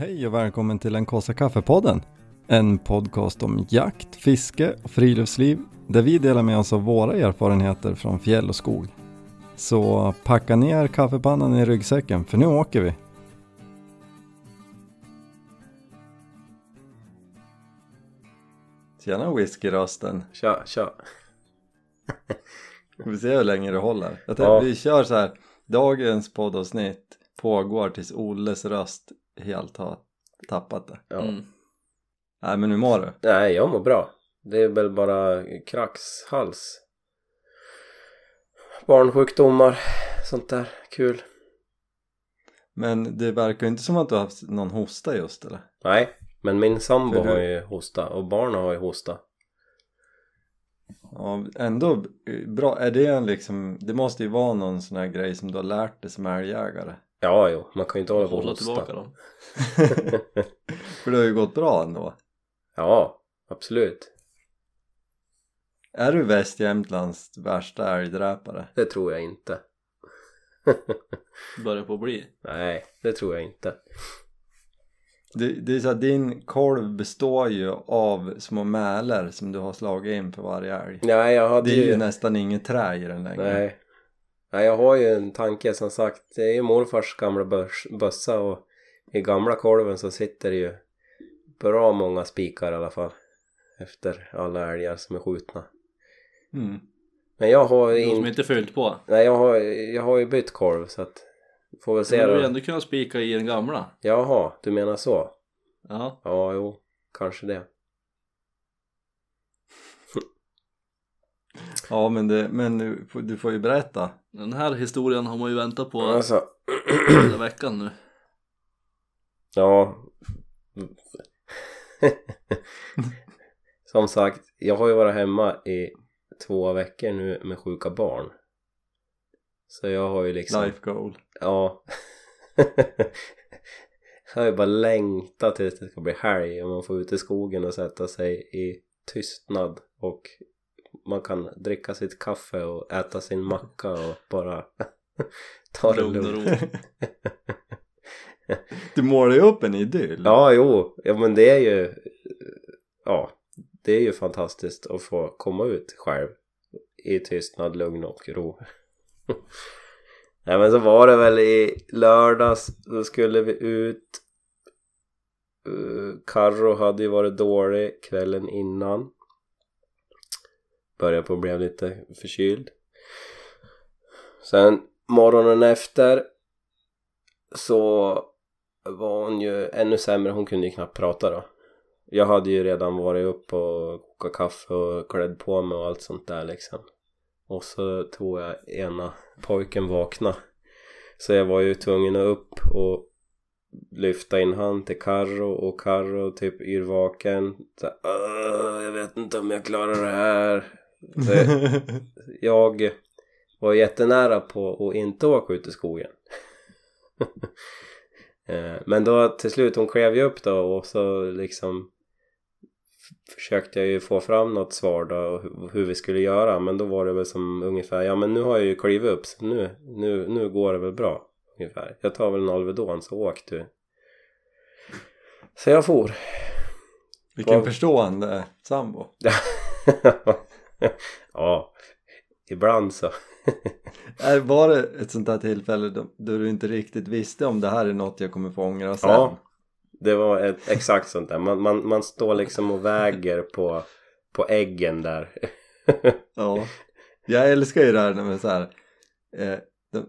Hej och välkommen till den kaffe kaffepodden. En podcast om jakt, fiske och friluftsliv där vi delar med oss av våra erfarenheter från fjäll och skog. Så packa ner kaffepannan i ryggsäcken för nu åker vi. Tjena whiskyrösten. Tja, tja. Vi får se hur länge det håller. Jag tänkte, Ja. Vi kör så här. Dagens poddavsnitt pågår tills Olles röst helt har tappat det. Ja. Mm. Nej men hur mår du? Nej, jag mår bra. Det är väl bara kraxhals. Barnsjukdomar, sånt där. Kul. Men det verkar ju inte som att du har haft någon hosta just eller? Nej, men min sambo du- har ju hosta och barnen har ju hosta. Ja, ändå bra. Är det en liksom, det måste ju vara någon sån här grej som du har lärt dig som älgjägare. Ja, jo, man kan ju inte hålla på och Hålla hosta. tillbaka dem. För det har ju gått bra ändå. Ja, absolut. Är du Västjämtlands värsta älgdräpare? Det tror jag inte. Börjar på att bli. Nej, det tror jag inte. Det, det är så att din kolv består ju av små mäler som du har slagit in för varje älg. Nej, jag hade Det är ju ju... nästan inget trä i den längre. Nej. Nej, jag har ju en tanke som sagt. Det är ju morfars gamla bössa och i gamla kolven så sitter det ju bra många spikar i alla fall. Efter alla älgar som är skjutna. Mm. Men jag har De som inte... fyllt på. Nej, jag har, jag har ju bytt kolv så att... Får väl se du då. ändå kunna spika i den gamla. Jaha, du menar så? Ja. Ja, jo. Kanske det. Ja men, det, men du, får- du får ju berätta. Den här historien har man ju väntat på Alltså... hela veckan nu. Ja. Som sagt, jag har ju varit hemma i två veckor nu med sjuka barn. Så jag har ju liksom... Life goal. Ja. jag har ju bara längtat tills det ska bli helg och man får ut i skogen och sätta sig i tystnad och man kan dricka sitt kaffe och äta sin macka och bara ta det lugnt. Du målar ju upp en idyll. Ja, jo. Ja, men det är ju... Ja, det är ju fantastiskt att få komma ut själv i tystnad, lugn och ro. Nej, men så var det väl i lördags, då skulle vi ut. Uh, Karro hade ju varit dålig kvällen innan. Började på att bli lite förkyld. Sen morgonen efter så var hon ju ännu sämre, hon kunde ju knappt prata då. Jag hade ju redan varit upp och kokat kaffe och klädd på mig och allt sånt där liksom. Och så tog jag ena pojken vakna. Så jag var ju tvungen att upp och lyfta in han till Karro och Karro typ yrvaken. Så, jag vet inte om jag klarar det här. Jag var jättenära på att inte åka ut i skogen. Eh, Men då till slut, hon klev ju upp då och så liksom försökte jag ju få fram något svar då hur vi skulle göra men då var det väl som ungefär ja men nu har jag ju klivit upp så nu, nu, nu går det väl bra ungefär. Jag tar väl en Alvedon så åk du. Så jag for. Vilken Vad- förstående sambo. ja, ibland så. Är, var det ett sånt här tillfälle då, då du inte riktigt visste om det här är något jag kommer få ångra sen? Ja, det var ett, exakt sånt där. Man, man, man står liksom och väger på, på äggen där. Ja. Jag älskar ju det här när man så här, eh, de,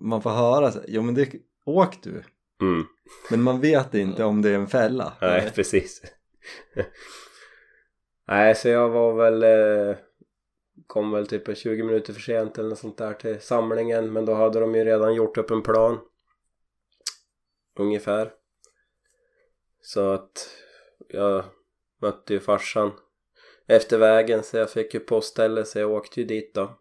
man får höra så här, jo men det, åk du. Mm. Men man vet inte om det är en fälla. Nej, precis. Nej, så jag var väl... Eh, kom väl typ 20 minuter för sent eller något sånt där till samlingen. Men då hade de ju redan gjort upp en plan. Ungefär. Så att jag mötte ju farsan efter vägen så jag fick ju postställe så jag åkte ju dit då.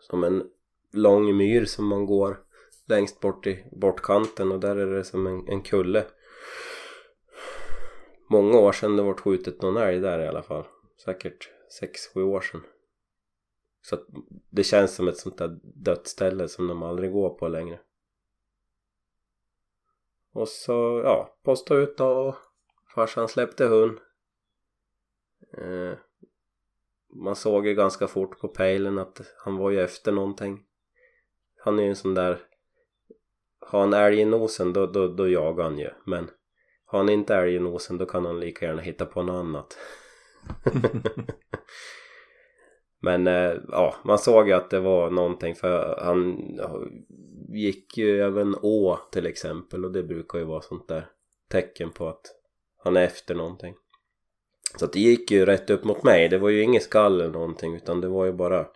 Som en lång myr som man går längst bort i bortkanten och där är det som en, en kulle. Många år sedan det vart skjutet någon älg där i alla fall. Säkert 6-7 år sedan. Så att det känns som ett sånt där dött ställe som de aldrig går på längre. Och så, ja, postade ut då och farsan släppte hund. Eh, man såg ju ganska fort på pejlen att han var ju efter någonting. Han är ju en sån där... Har han älg i nosen då, då, då jagar han ju. Men har han inte älg i nosen då kan han lika gärna hitta på något annat. Men eh, ja, man såg ju att det var någonting för han gick ju över en å till exempel och det brukar ju vara sånt där tecken på att han är efter någonting. Så att det gick ju rätt upp mot mig. Det var ju inget skall eller någonting utan det var ju bara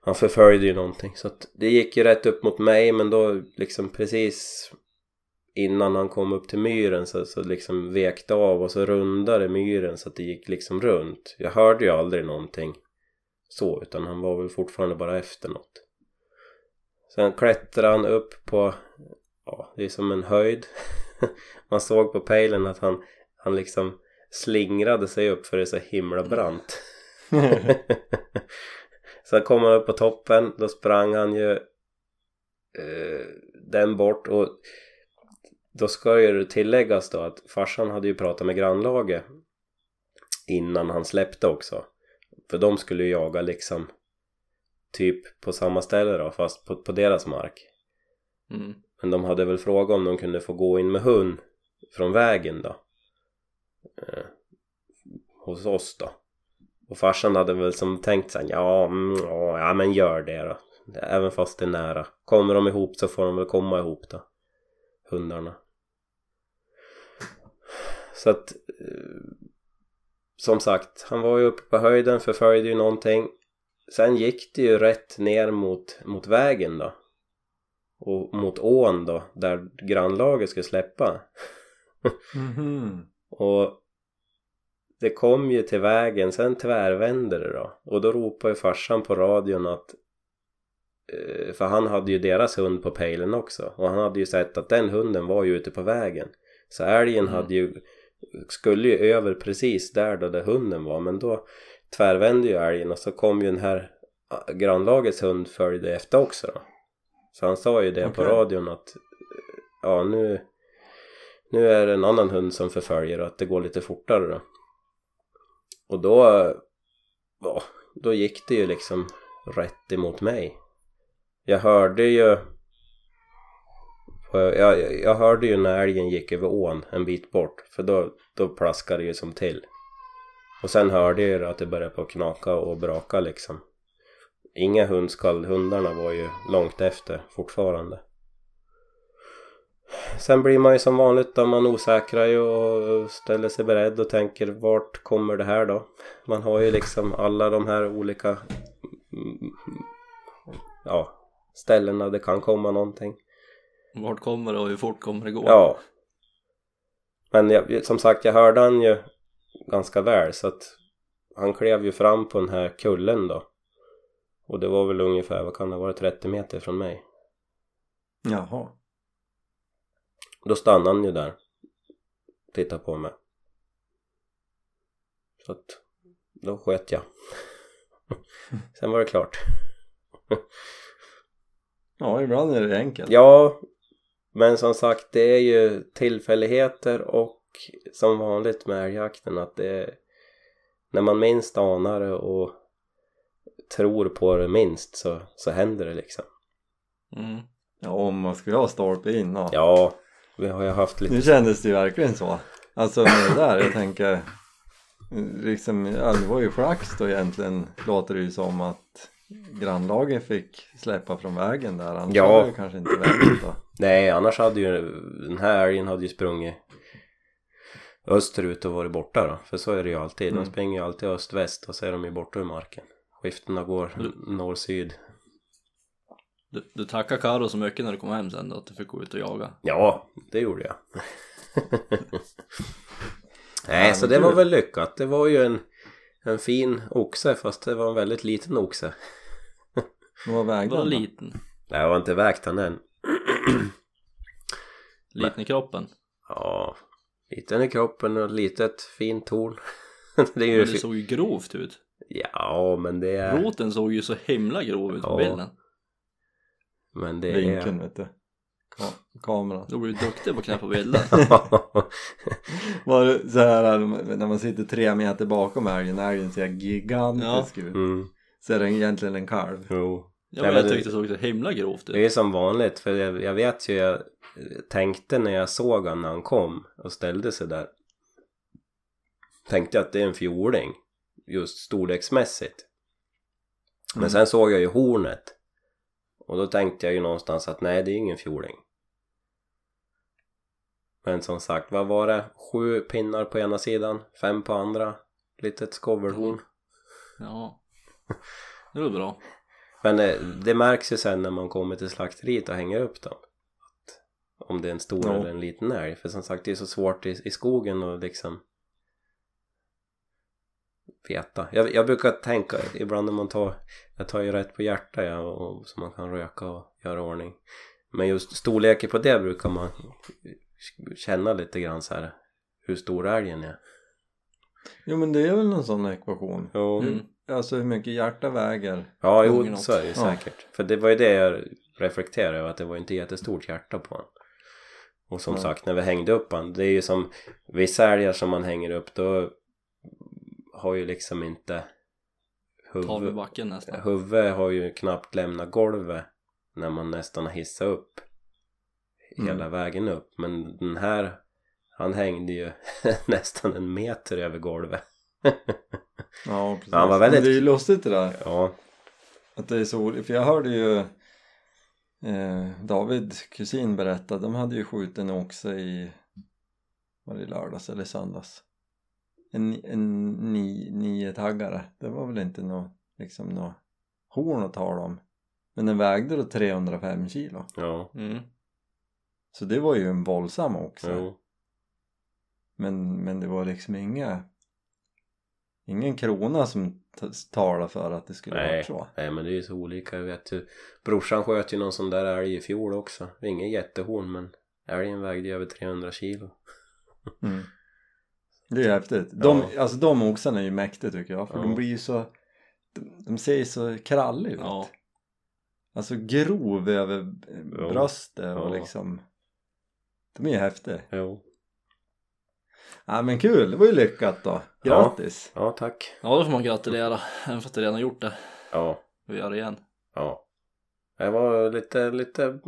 han förföljde ju någonting så att det gick ju rätt upp mot mig men då liksom precis innan han kom upp till myren så, så liksom vekte av och så rundade myren så att det gick liksom runt. Jag hörde ju aldrig någonting så utan han var väl fortfarande bara efter något. Sen klättrade han upp på, ja det är som en höjd. Man såg på pejlen att han, han liksom slingrade sig upp för det är så himla brant. Sen kom han upp på toppen, då sprang han ju eh, den bort och då ska ju tilläggas då att farsan hade ju pratat med grannlaget innan han släppte också. För de skulle ju jaga liksom typ på samma ställe då fast på, på deras mark. Mm. Men de hade väl frågat om de kunde få gå in med hund från vägen då. Eh, hos oss då. Och farsan hade väl som tänkt sen ja, mm, ja, ja men gör det då. Även fast det är nära. Kommer de ihop så får de väl komma ihop då. Hundarna. Så att eh, som sagt, han var ju uppe på höjden, förföljde ju någonting. Sen gick det ju rätt ner mot, mot vägen då. Och mot ån då, där grannlaget skulle släppa. Mhm. Och det kom ju till vägen, sen tvärvände det då. Och då ropade ju farsan på radion att eh, för han hade ju deras hund på pejlen också och han hade ju sett att den hunden var ju ute på vägen så älgen Mm. hade ju skulle ju över precis där då där hunden var men då tvärvände ju älgen och så kom ju den här ah, grannlagets hund följde efter också då. Så han sa ju det på Okej. radion att ja nu nu är det en annan hund som förföljer och att det går lite fortare då. Och då ja, då gick det ju liksom rätt emot mig. Jag hörde ju jag, jag, jag hörde ju när älgen gick över ån en bit bort för då, då plaskade det ju som till och sen hörde jag ju att det började på att knaka och braka liksom inga hundskall, hundarna var ju långt efter fortfarande Sen blir man ju som vanligt då, man osäkrar ju och ställer sig beredd och tänker vart kommer det här då? Man har ju liksom alla de här olika mm, mm, mm, ja, ställena det kan komma någonting. Vart kommer det och hur fort kommer det gå? Ja. Men jag, som sagt, jag hörde han ju ganska väl så att han klev ju fram på den här kullen då. Och det var väl ungefär, vad kan det vara, 30 meter från mig. Jaha. Då stannade han ju där. Tittade på mig. Så att då sköt jag. Sen var det klart. Ja, ibland är det enkelt. Ja, men som sagt det är ju tillfälligheter och som vanligt med älgjakten att det är när man minst anar det och tror på det minst så, så händer det liksom. Mm. Ja, om man skulle ha stolpe in ja. Ja, vi har ju haft Nu lite... kändes det ju verkligen så. Alltså med det där, jag tänker liksom, ja, det var ju flax då egentligen låter det ju som att grannlaget fick släppa från vägen där annars Ja. var det kanske inte vägen då. Nej, annars hade ju den här älgen hade ju sprungit österut och varit borta då. För så är det ju alltid. De Mm. springer ju alltid öst-väst och så är de ju borta ur marken. Skiftena går norr-syd. Du, du tackar Karo så mycket när du kom hem sen då, att du fick gå ut och jaga. Ja, det gjorde jag. Nej, Ja, så det var väl lyckat. Det var ju en, en fin oxe fast det var en väldigt liten oxe. Vad vägde den då? liten? Nej, jag har inte vägt han än. Liten i kroppen? Ja, liten i kroppen och litet fint torn. det är ju... Men det såg ju grovt ut. Ja, men det är... Roten såg ju så himla grov ut på Ja. bilden. Men det är... Vinkeln vet du. ka- kameran. Då blir du duktig på att knäppa bilder. Var det så här när man sitter tre meter bakom älgen, älgen ser gigantisk ut. mm, Så är det egentligen en kalv. jo. Ja, Nej, jag tyckte det såg så himla grovt Det är ut. som vanligt för jag, jag vet ju jag tänkte när jag såg honom när han kom och ställde sig där tänkte att det är en fjoling just storleksmässigt men Mm. sen såg jag ju hornet och då tänkte jag ju någonstans att nej det är ingen fjoling men som sagt vad var det sju pinnar på ena sidan fem på andra litet skovelhorn Ja. Det var bra. Men det, det märks ju sen när man kommer till slakteriet och hänger upp dem. Att, om det är en stor Ja. eller en liten älg. För som sagt det är så svårt i, i skogen och liksom veta. Jag, jag brukar tänka ibland när man tar, jag tar ju rätt på hjärta ja, och, så man kan röka och göra ordning. Men just storleken på det brukar man känna lite grann så här hur stor älgen är. Jo men det är väl någon sån ekvation. Jo. Mm. Alltså hur mycket hjärta väger. Ja, jo, så är det ju Ja. säkert. För det var ju det jag reflekterade över, att det var inte jättestort hjärta på honom. Och som Nej. sagt, när vi hängde upp han, det är ju som vissa älgar som man hänger upp, då har ju liksom inte Tar vi huvud, backen nästan. huvudet har ju knappt lämnat golvet när man nästan har hissat upp hela Mm. vägen upp. Men den här, han hängde ju nästan en meter över golvet. Ja precis. Han var väldigt- Men det är ju lustigt det där. ja, Att det är så. För jag hörde ju eh, David kusin berätta. De hade ju skjutit en oxe i var det lördags eller söndags. En, en ni, nio taggare. Det var väl inte något liksom något horn att tala om. Men den vägde då 305 kilo. ja, Mm. Så det var ju en våldsam oxe. jo. Men, men det var liksom inga ingen krona som t- talade för att det skulle Nej. vara så. Nej men det är ju så olika, jag vet ju Brorsan sköt ju någon sån där älg i fjol också Ingen jättehorn men älgen vägde ju över 300 kilo Mm. Det är ju häftigt. De, Ja. Alltså de oxarna är ju mäktiga tycker jag för Ja. de blir ju så de, de ser ju så kralliga ut. Ja. Alltså grov över bröstet och liksom De är ju häftiga. Jo Ja men kul, det var ju lyckat då. Grattis! Ja tack Ja, då får man gratulera. Även fast jag redan gjort det. Ja, Vi gör det igen. ja Det var lite, lite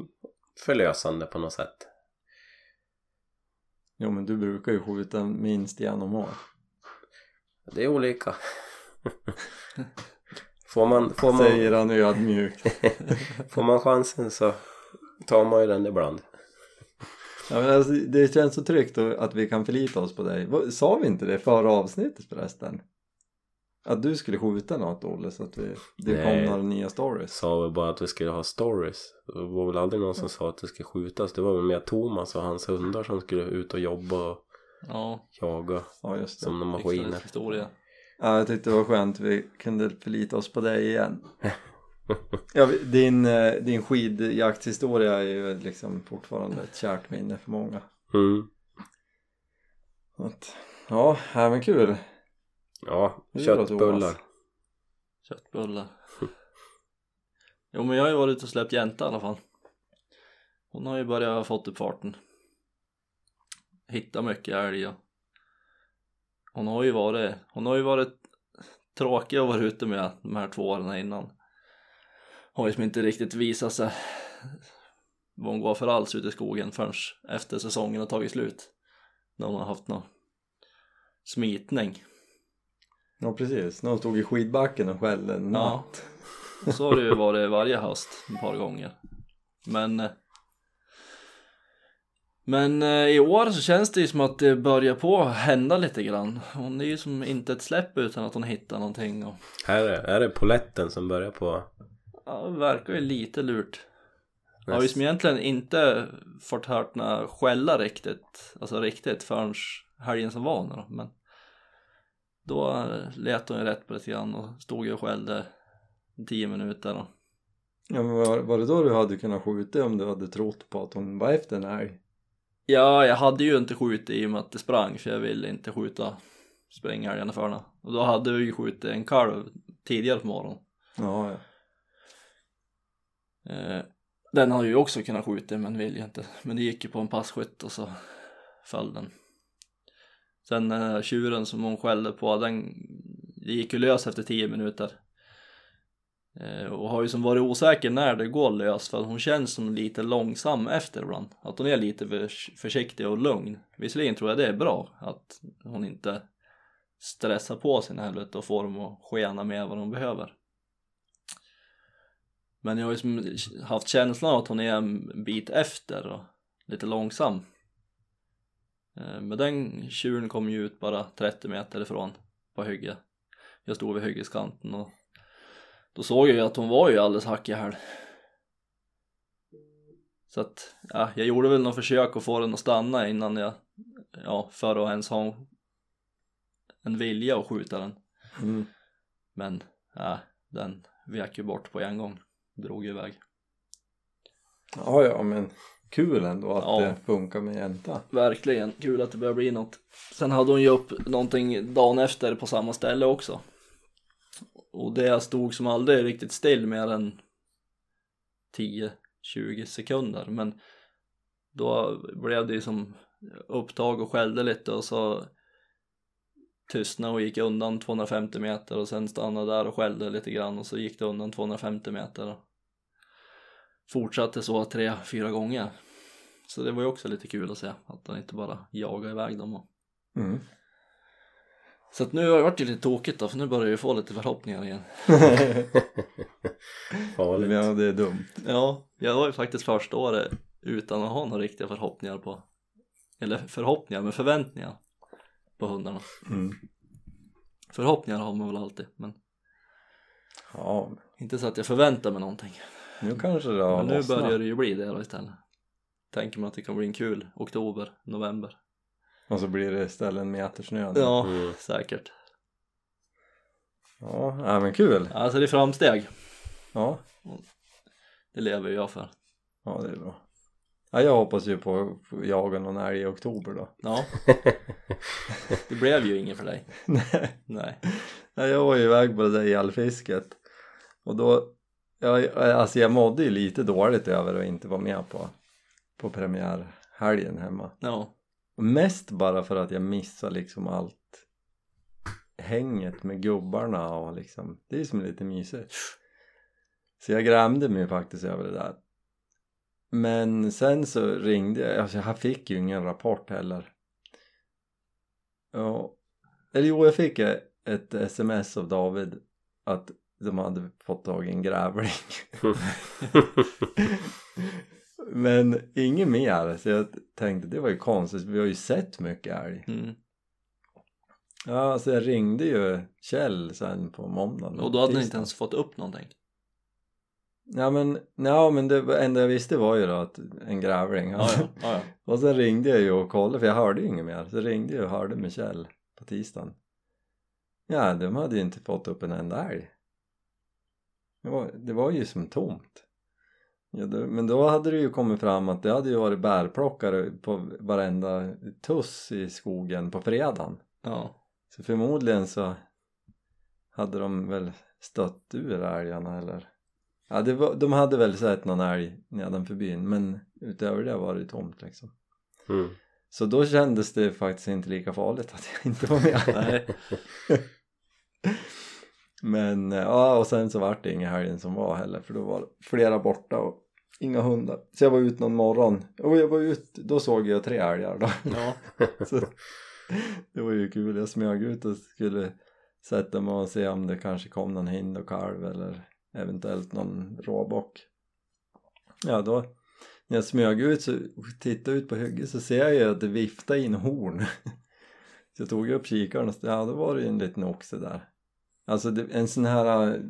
förlösande på något sätt Jo men du brukar ju skjuta minst en om år. Det är olika Får man, får man, Säger han ödmjukt. får man chansen så tar man ju den ibland Ja, men alltså, det känns så tryggt att vi kan förlita oss på dig. Sa vi inte det förra avsnittet förresten? Att du skulle skjuta något Olle så att vi, det Nej. kom några nya stories. Sa väl bara att vi skulle ha stories Det var väl aldrig någon som sa att det skulle skjutas Det var väl mer Thomas och hans hundar som skulle ut och jobba och Ja, jaga Ja just det. som några maskiner historia. Ja, jag tyckte det var skönt vi kunde förlita oss på dig igen. Ja, din, eh, din skidjaktshistoria är ju liksom fortfarande ett kärt minne för många. mm. Att, ja, men kul. Ja, köttbullar. Köttbullar. Jo men jag har ju varit ute och släppt jänta i alla fall. Hon har ju börjat fått upp farten. Hittat mycket älg och hon har ju varit, hon har ju varit tråkig att vara ute med de här två åren innan. Har ju som inte riktigt visat sig vad hon går för alls ute i skogen förrän efter säsongen har tagit slut. När hon har haft någon smitning. Ja precis, någon stod i skidbacken och skällde en Ja. natt. Och så har det ju varit varje höst ett par gånger. Men eh, Men eh, i år så känns det ju som att det börjar på att hända lite grann. Hon är ju som inte ett släpp utan att hon hittar någonting och Här är, här är poletten som börjar på ja, det verkar ju lite lurt. Jag har ju näst- som egentligen inte fått hört några skälla riktigt, alltså riktigt förrän helgen som var nu då. Men då eh, lät hon ju rätt på lite grann och stod ju och skällde tio minuter och Ja men var, var det då du hade kunnat skjuta om du hade trott på att hon var efter en älg? Ja, jag hade ju inte skjutit i och med att det sprang för jag ville inte skjuta sprängälgarna för henne. Och då hade vi ju skjutit en kalv tidigare på morgonen. Ja, ja. Eh, Den har ju också kunnat skjuta men vill ju inte. Men det gick ju på en passkytt och så föll den. Sen den här tjuren som hon skällde på, den det gick ju lös efter 10 minuter. Eh, och har ju som varit osäker när det går lös för hon känns som lite långsam efter ibland. Att hon är lite försiktig och lugn. Visserligen tror jag det är bra att hon inte stressar på sin helvete och får dem att skena med vad de behöver. Men jag har ju som haft känslan av att hon är en bit efter och lite långsam. Eh, Men den tjuren kom ju ut bara 30 meter ifrån på hygge. Jag stod vid hyggeskanten och då såg jag ju att hon var ju alldeles hack i häl. Så att, ja, jag gjorde väl något försök att få den att stanna innan jag, ja, för att ens ha en vilja att skjuta den. Mm. Men, ja, den vek ju bort på en gång. Drog iväg. Ja, ja, men kul ändå att Ja. det funkar med jänta. Verkligen, kul att det börjar bli något. Sen hade hon ju upp någonting dagen efter på samma ställe också. Och det stod som aldrig riktigt still mer än 10-20 sekunder. Men då blev det ju som upptag och skällde lite och så tystnade och gick undan 250 meter och sen stannade där och skällde lite grann och så gick det undan 250 meter. Fortsatte så tre, fyra gånger. Så det var ju också lite kul att se att han inte bara jagar iväg dem. och- Mm. Så att nu har det varit lite tokigt då för nu börjar jag ju få lite förhoppningar igen. Farligt. ja, det är dumt. Ja, jag var ju faktiskt första året utan att ha några riktiga förhoppningar på eller förhoppningar men förväntningar på hundarna. Mm. Förhoppningar har man väl alltid men Ja, inte så att jag förväntar mig någonting. Nu kanske det har men nu lossnat. börjar det ju bli det då istället. Tänker man att det kan bli en kul oktober, november. Och så blir det istället en meter snö. nu. Ja, Mm. säkert. Ja, ja, men kul. Alltså det är framsteg. Ja, Det lever jag för. ja det är bra. Ja, jag hoppas ju på att jaga någon älg i oktober då. Ja. Det blev ju inget för dig. Nej. Nej. Ja, jag var ju iväg på det där elfisket och då, ja, alltså jag mådde ju lite dåligt över att inte vara med på, på premiärhelgen hemma. Ja. Mest bara för att jag missade liksom allt hänget med gubbarna och liksom, det är som lite mysigt. Så jag grämde mig faktiskt över det där. Men sen så ringde jag, alltså jag fick ju ingen rapport heller. Ja, eller jo jag fick ett sms av David att de hade fått tag i en grävling. Men inget mer så jag tänkte det var ju konstigt vi har ju sett mycket älg. Mm. Ja så jag ringde ju Kjell sen på måndagen. Och då hade ni inte ens fått upp någonting. Ja men, ja, men det enda jag visste var ju då att en grävling. Ja. ja, ja. Och sen ringde jag ju och kollade för jag hörde ju inget mer. Så ringde jag och hörde med Kjell på tisdagen. Ja, de hade ju inte fått upp en enda älg. Det var, det var ju som tomt. Ja, det, men då hade det ju kommit fram att det hade ju varit bärplockare på varenda tuss i skogen på fredagen. ja. Så förmodligen så hade de väl stött ur älgarna eller Ja, det var, de hade väl sett någon älg nedanför byn men utöver det var det tomt liksom. Mm. Så då kändes det faktiskt inte lika farligt att jag inte var med. Nej. Men eh, ja, och sen så vart det inga helgen som var heller för då var flera borta och inga hundar. Så jag var ute någon morgon och jag var ut, då såg jag tre älgar då. Ja. Så det var ju kul. Jag smög ut och skulle sätta mig och se om det kanske kom någon hind och kalv eller eventuellt någon råbock. Ja då när jag smög ut så tittade ut på hygget så ser jag ju att det viftade in horn. Så jag tog upp kikaren och ja då var det ju en liten oxe där. Alltså det, en sån här äh,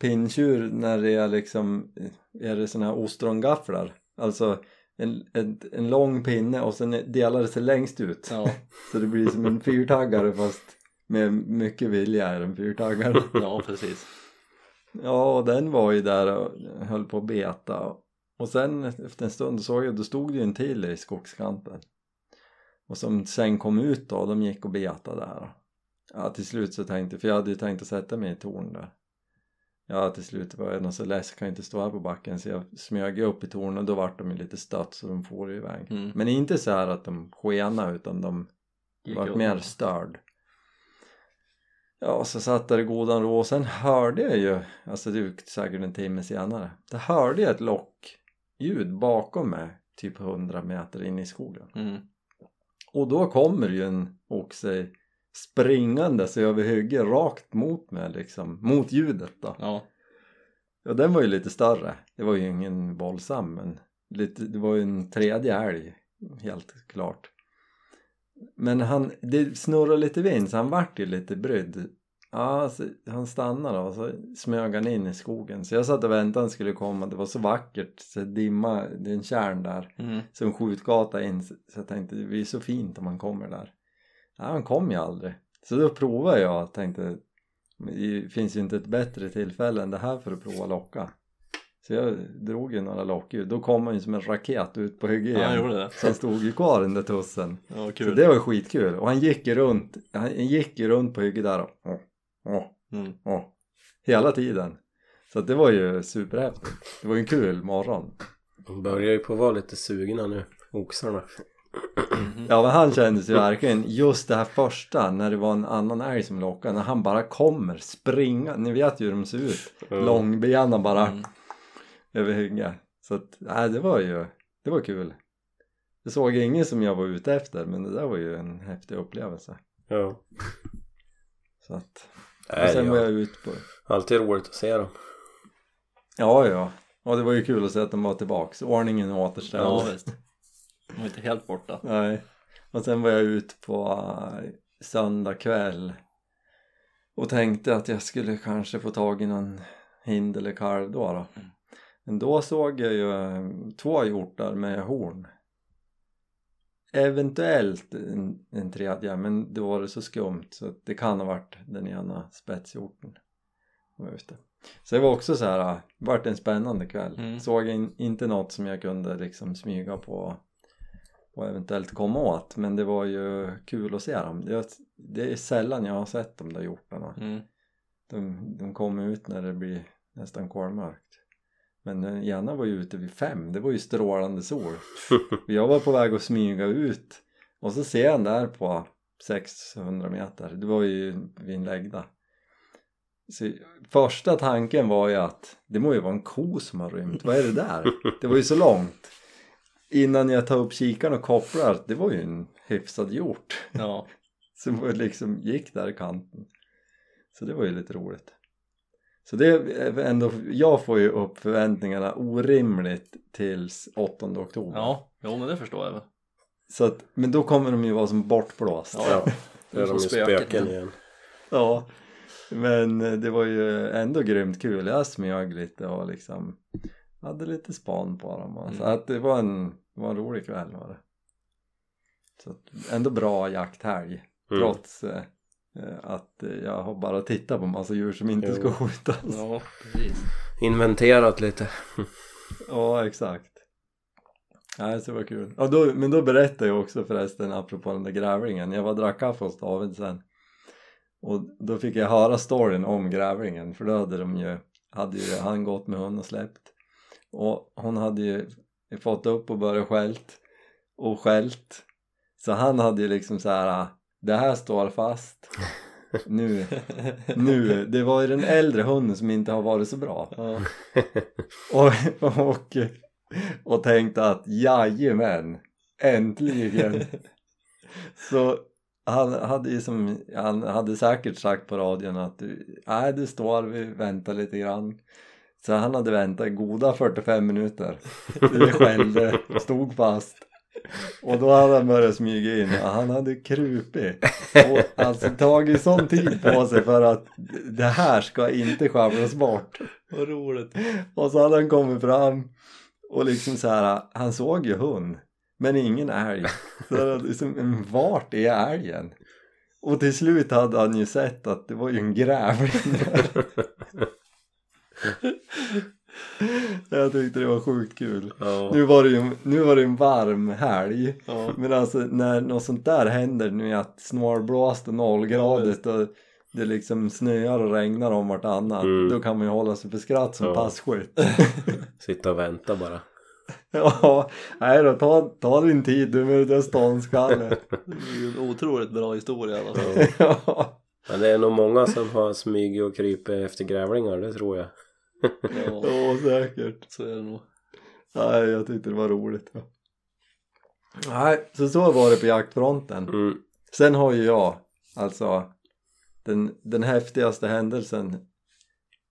pinntjur när det är liksom är det såna här ostrongafflar. Alltså en, en, en lång pinne och sen delar det sig längst ut. Ja. Så det blir som en fyrtaggare fast med mycket vilja är en fyrtaggare. ja, precis. Ja, och den var ju där och höll på att beta. Och sen efter en stund såg jag, då stod det ju en till i skogskanten. Och som sen kom ut då, de gick och betade där. Ja, till slut så tänkte för jag hade ju tänkt att sätta mig i torn där. Ja till slut var jag nog så less, jag kan inte stå här på backen så jag smög upp i tornen och då vart de ju lite stött så de for iväg. Mm. Men inte så här att de skena utan de Gick vart mer störd. Ja, så satt där i godan ro och sen hörde jag ju, alltså det var säkert en timme senare, då hörde jag ett lockljud bakom mig, typ 100 meter in i skogen. Mm. Och då kommer ju en oxe springandes över hygget rakt mot mig liksom, mot ljudet då. Ja. Ja, den var ju lite större. Det var ju ingen våldsam men lite, det var ju en tredje älg, helt klart. Men han, det snurrade lite vind så han vart ju lite brydd. Ja, han stannade och så smög han in i skogen. Så jag satt och väntade han skulle komma. Det var så vackert, så dimma, det är en tjärn där. Mm. En skjutgata in. Så jag tänkte det blir så fint om han kommer där. Ja, han kom ju aldrig. Så då provade jag och tänkte det finns ju inte ett bättre tillfälle än det här för att prova locka. Så jag drog ju några lockljud. Då kom han ju som en raket ut på hygget Ja, igen. det. Så han stod ju kvar den där tussen. Ja, Så det var skitkul. Och han gick ju runt, han gick ju runt på hygget där och åh, åh, Mm. åh, hela tiden. Så att det var ju superhäftigt. Det var ju en kul morgon. De börjar ju på att vara lite sugna nu, oxarna. Mhm. Ja men han kändes ju verkligen just det här första när det var en annan älg som lockade när han bara kommer springa, ni vet ju hur de ser ut Mm. långbena bara Mm. över hygget så att nej det var ju det var kul jag såg inget som jag var ute efter men det där var ju en häftig upplevelse Ja. så att och sen var jag ja. ut på Alltid roligt att se dem. ja ja och det var ju kul att se att de var tillbaks ordningen återställd Ja. De var inte helt borta. Nej. Och sen var jag ut på eh, söndag kväll och tänkte att jag skulle kanske få tag i någon hind eller kalv då, då. Mm. Men då såg jag ju eh, två hjortar med horn. Eventuellt en, en tredje, men då var det så skumt så det kan ha varit den ena spetshjorten. ute. Så det var också så här, det vart en spännande kväll. Mm. Såg in, inte något som jag kunde liksom smyga på och eventuellt komma åt men det var ju kul att se dem. Det, det är sällan jag har sett de där hjortarna. Mm. De, de kommer ut när det blir nästan kolmörkt. Men den ena var ju ute vid fem, det var ju strålande sol. Jag var på väg att smyga ut och så ser jag den där på 600 meter, det var ju vid en läggda. Så första tanken var ju att det må ju vara en ko som har rymt, vad är det där? Det var ju så långt. Innan jag tar upp kikaren och kopplar, det var ju en hyfsad hjort Ja. som var liksom gick där i kanten. Så det var ju lite roligt. Så det är ändå, jag får ju upp förväntningarna orimligt tills 8 oktober. Ja, jo men det förstår jag väl. Så att, men då kommer de ju vara som bortblåst. Ja. Då är de ju Spöken igen. Ja. Men det var ju ändå grymt kul. Jag smög lite och liksom hade lite span på dem. och Så Mm. att det var en, det var en rolig kväll var det. Så att, ändå bra jakthelg. Mm. Trots eh, eh, att jag har bara tittat på massa djur som inte Jo. ska skjutas. Ja, precis. Inventerat lite. Ja, exakt. Nej, så det var kul. Ja, då, men då berättade jag också förresten apropå den där grävlingen. Jag var och drack kaffe hos David sen. Och då fick jag höra storyn om grävlingen för då hade de ju, hade ju han gått med hund och släppt. Och hon hade ju fått upp och börjat skällt och skällt. Så han hade ju liksom så här, det här står fast. Nu, nu, det var ju den äldre hunden som inte har varit så bra. Ja. Och, och, och tänkte att jajamän, äntligen. Så han hade ju som, han hade säkert sagt på radion att nej det står, vi väntar lite grann. Så han hade väntat goda 45 minuter. Det skällde, stod fast. Och då hade han börjat smyga in och han hade krupit och alltså tagit sån tid på sig för att det här ska inte sjabblas bort. Vad roligt. Och så hade han kommit fram och liksom så här, han såg ju hund men ingen älg. Så liksom, vart är älgen? Och till slut hade han ju sett att det var ju en grävling där. Jag tyckte det var sjukt kul. Ja. Nu var det ju nu var det en varm helg. Ja. Men alltså när något sånt där händer nu att snålblåst och nollgradigt och det liksom snöar och regnar om vartannat Mm. då kan man ju hålla sig för skratt som Ja. passkytt Sitta och vänta bara. ja, nej då, ta, ta din tid du med det där ståndskalle Det är ju en otroligt bra historia i alla fall. ja. Men det är nog många som har smugit och krypit efter grävlingar, det tror jag. Ja, ja, säkert så är det nog. nej, jag tyckte det var roligt ja. nej, så så var det på jaktfronten Mm. sen har ju jag alltså den, den häftigaste händelsen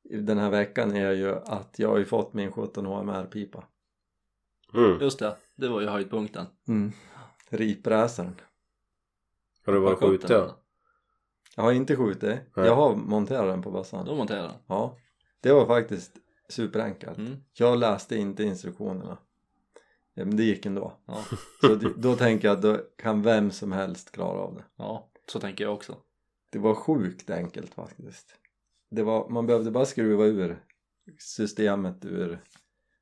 i den här veckan är ju att jag har ju fått min 17 HMR-pipa Mm. Just det, det var ju höjdpunkten. mm. ripräsaren Har du varit skjutit? Ja. jag har inte skjutit, Nej. jag har monterat den på bössan Då monterar den. ja, det var faktiskt superenkelt Mm. jag läste inte instruktionerna ja, men det gick ändå Ja. så det, då tänker jag att då kan vem som helst klara av det ja, så tänker jag också. det var sjukt enkelt faktiskt det var, man behövde bara skruva ur systemet ur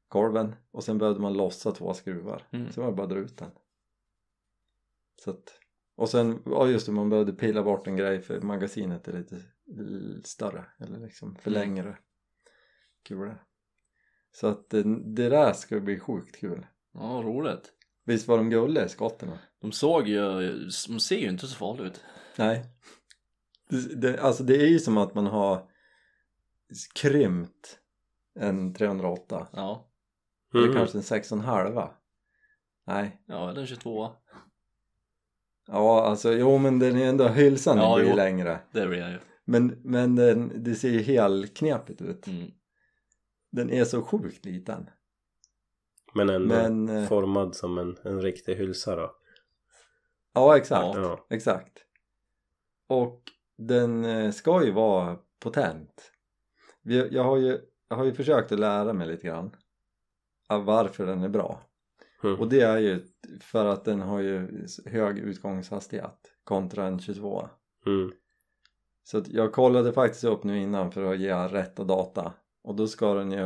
korven och sen behövde man lossa två skruvar Mm. sen var det bara att dra ut den så att, och sen, ja just det, man behövde pilla bort en grej för magasinet är lite större eller liksom för Mm. längre kulor så att det, det där ska bli sjukt kul Ja, roligt. visst var de gulliga skotten? De såg ju, de ser ju inte så farliga ut. Nej det, det, alltså det är ju som att man har krympt en 308 Ja, eller Mm. kanske en 6,5 nej ja eller en 22 ja alltså jo men den är ändå hylsan Ja, blir jo. längre Det blir jag ju. men, men den, det ser ju helknepigt ut Mm. Den är så sjukt liten Men ändå men eh, formad som en, en riktig hylsa då. ja exakt Ja. exakt och den eh, ska ju vara potent jag har ju, jag har ju försökt att lära mig lite grann av varför den är bra Mm. och det är ju för att den har ju hög utgångshastighet kontra en 22 Mm. så jag kollade faktiskt upp nu innan för att ge rätta data och då ska den ju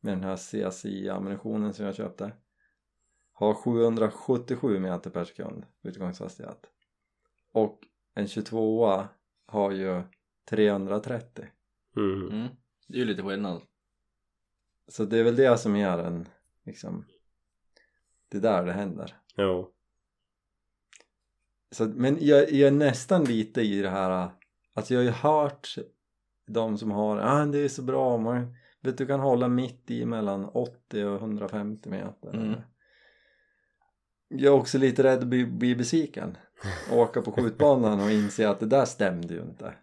med den här CSI-ammunitionen som jag köpte ha 777 meter per sekund utgångshastighet och en 22 har ju 330 Mm. Mm. Det är ju lite skillnad. så det är väl det som är den liksom det är där det händer Jo. så, men jag, jag är nästan lite i det här alltså jag har ju hört de som har ah, det är så bra man, vet du kan hålla mitt i mellan 80 och 150 meter Mm. jag är också lite rädd att bli, bli besviken åka på skjutbanan och inse att det där stämde ju inte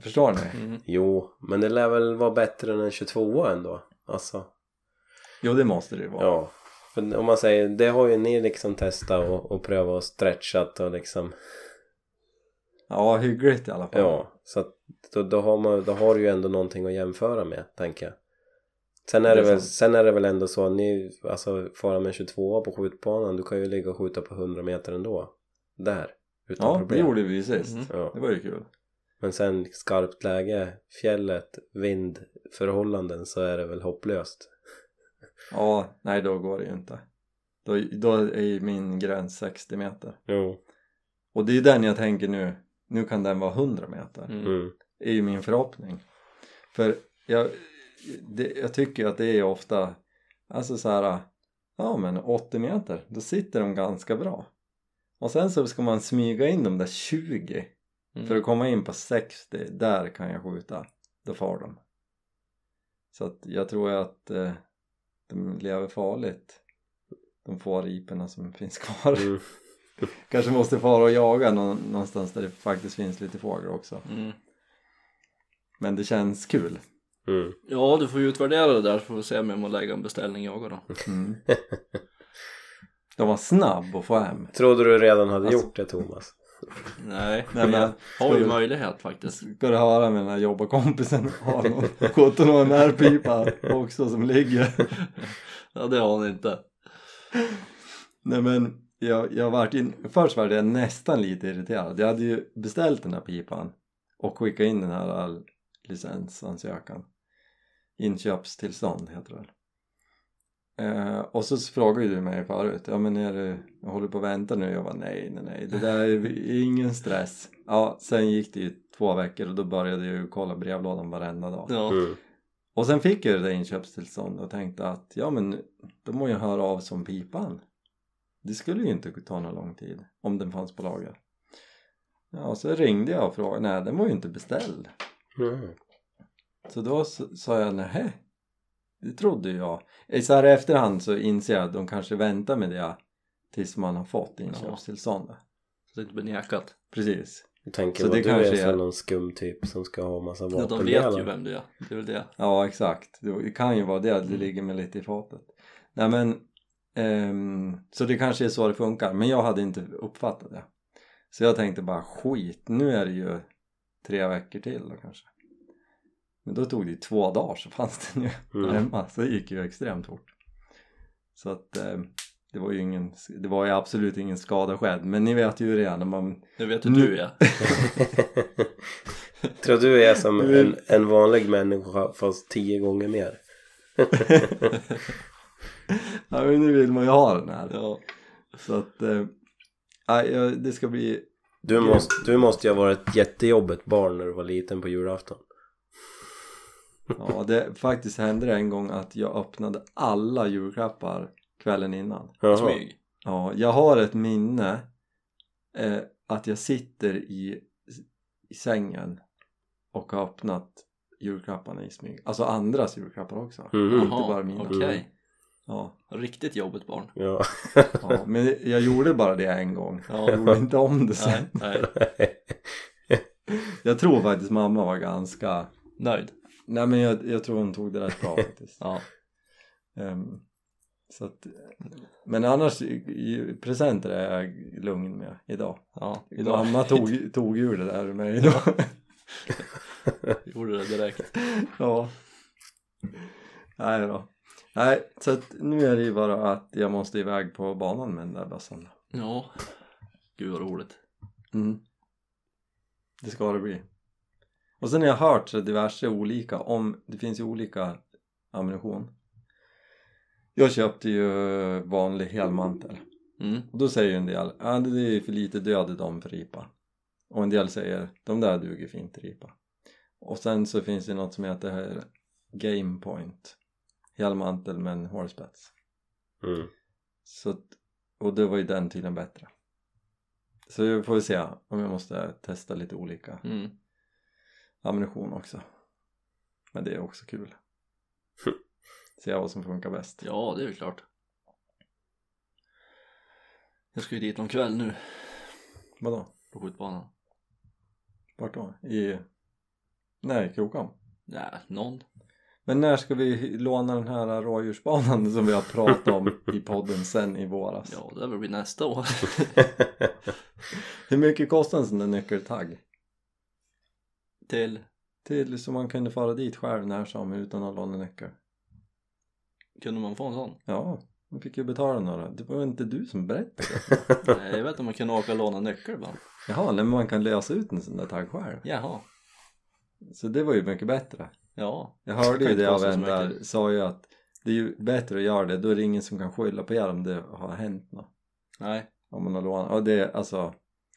förstår ni? Mm. Jo, men det lär väl vara bättre än en 22 ändå. Alltså. jo det måste det ju vara Ja. För om man säger, det har ju ni liksom testat och, och prövat och stretchat och liksom. Ja hyggligt i alla fall Ja. Så att då, då, har man, då har du ju ändå någonting att jämföra med, tänker jag. Sen är Det det, är väl, sant. sen är det väl ändå så att ni, alltså fara med 22 på skjutbanan, du kan ju ligga och skjuta på 100 meter ändå. Där. Utan ja det problem. gjorde vi ju sist Mm. Ja. det var ju kul Men sen skarpt läge, fjället, vind, förhållanden så är det väl hopplöst. ja nej då går det ju inte då, då är ju min gräns 60 meter Jo. och det är ju den jag tänker nu nu kan den vara 100 meter Mm. Mm. är ju min förhoppning för jag, det, jag tycker att det är ofta alltså så här ja men 80 meter då sitter de ganska bra och sen så ska man smyga in de där 20 Mm. för att komma in på 60 där kan jag skjuta då far de så att jag tror att eh, de lever farligt de få riporna som finns kvar Mm. kanske måste fara och jaga någon, någonstans där det faktiskt finns lite fåglar också Mm. men det känns kul Mm. Ja, du får ju utvärdera det där så får vi se om jag må lägga en beställning jag då. mm. de var snabb att få hem Trodde du redan hade Alltså- gjort det Thomas? Nej, Nej, men- jag har ju möjlighet faktiskt. ska du höra med den här jobbarkompisen har någon 17 och en R-pipa också som ligger Ja, det har han inte. Nej men jag, jag vart in, först var jag nästan lite irriterad. Jag hade ju beställt den här pipan och skickat in den här all licensansökan. Inköpstillstånd heter det väl. Eh, och så frågade du mig förut, ja men är du, jag håller på att vänta nu? Jag var nej, nej, nej, det där är ingen stress. Ja, sen gick det ju två veckor och då började jag ju kolla brevlådan varenda dag. Ja. Mm. Och sen fick jag det där inköpstillstånd och tänkte att ja men då må jag höra av som pipan. Det skulle ju inte ta någon lång tid om den fanns på lager. Ja, så ringde jag och frågade, nej den var ju inte beställd. Mm. Så då sa jag nej, det trodde jag. Så här i efterhand så inser jag att de kanske väntar med det tills man har fått inköpstillståndet. Så det inte blir nekat. Precis. Jag tänker Så det du kanske är är- någon skum typ som ska ha massa Ja, vapen de vet ju vem du är. Det är väl det. Ja, exakt. Det kan ju vara det, att det Mm. ligger mig lite i fatet. Nej men, ehm, så det kanske är så det funkar. Men jag hade inte uppfattat det. Så jag tänkte bara skit, nu är det ju tre veckor till då kanske. Men då tog det ju två dagar så fanns den ju Mm. hemma. Så det gick ju extremt fort. Så att ehm, det var ju ingen, det var ju absolut ingen skada skedd. Men ni vet ju det är när man Jag vet hur Nu- du är. Tror du är som en, en vanlig människa fast tio gånger mer? Ja men nu vill man ju ha den här. Ja. Så att, eh, nej, det ska bli Du måste, du måste ju ha varit ett jättejobbigt barn när du var liten på julafton. Ja, det faktiskt hände det en gång att jag öppnade alla julklappar kvällen innan. Smyg. Ja, jag har ett minne eh, att jag sitter i, i sängen och har öppnat julklapparna i smyg. Alltså andras julklappar också. Mhm. Inte bara mina. okej. Ja, Riktigt jobbigt barn. Ja. ja, men jag gjorde bara det en gång. Ja. Jag gjorde inte om det sen. Nej, nej. Jag tror faktiskt mamma var ganska... Nöjd. Nej men jag, jag tror hon tog det rätt bra faktiskt. Ja. Ehm, så att, men annars, presenter är jag lugn med idag. Ja. Idag. Mamma tog, tog ur det där mig idag. Gjorde det direkt. ja. Nej då. Nej, så att nu är det ju bara att jag måste iväg på banan med den där bössan. Ja. Gud vad roligt. Mm. Det ska det bli. Och sen har jag hört så diverse olika om, det finns ju olika ammunition. Jag köpte ju vanlig helmantel. Mm. Och då säger ju en del, ja det är ju för lite död i dem för ripa. Och en del säger, de där duger fint till ripa. Och sen så finns det något som heter Game Point. Helmantel med en hålspets. Mm. Så, och det var ju den tydligen bättre. Så jag får vi se om jag måste testa lite olika Mm. ammunition också. Men det är också kul. Se vad som funkar bäst. Ja, det är väl klart. Jag ska ju dit någon kväll nu Vadå? på skjutbanan. Vart då? I... Nej, Krokom. Nej, någon. Men när ska vi låna den här rådjursbanan som vi har pratat om i podden sen i våras? Ja, det väl bli nästa år. Hur mycket kostar en sån där nyckeltagg? Till, Till så man kunde fara dit själv när som utan att låna nyckel. kunde man få en sån? Ja, man fick ju betala några. Det var inte du som berättade. Nej, jag vet om man kunde åka och låna nyckel bara. Jaha, men man kan lösa ut en sån där tagg själv. Jaha. Så det var ju mycket bättre. Ja. Jag hörde ju det av en där, sa ju att det är ju bättre att göra det, då är det ingen som kan skylla på er om det har hänt något. Nej, Om man har lånat, och det alltså,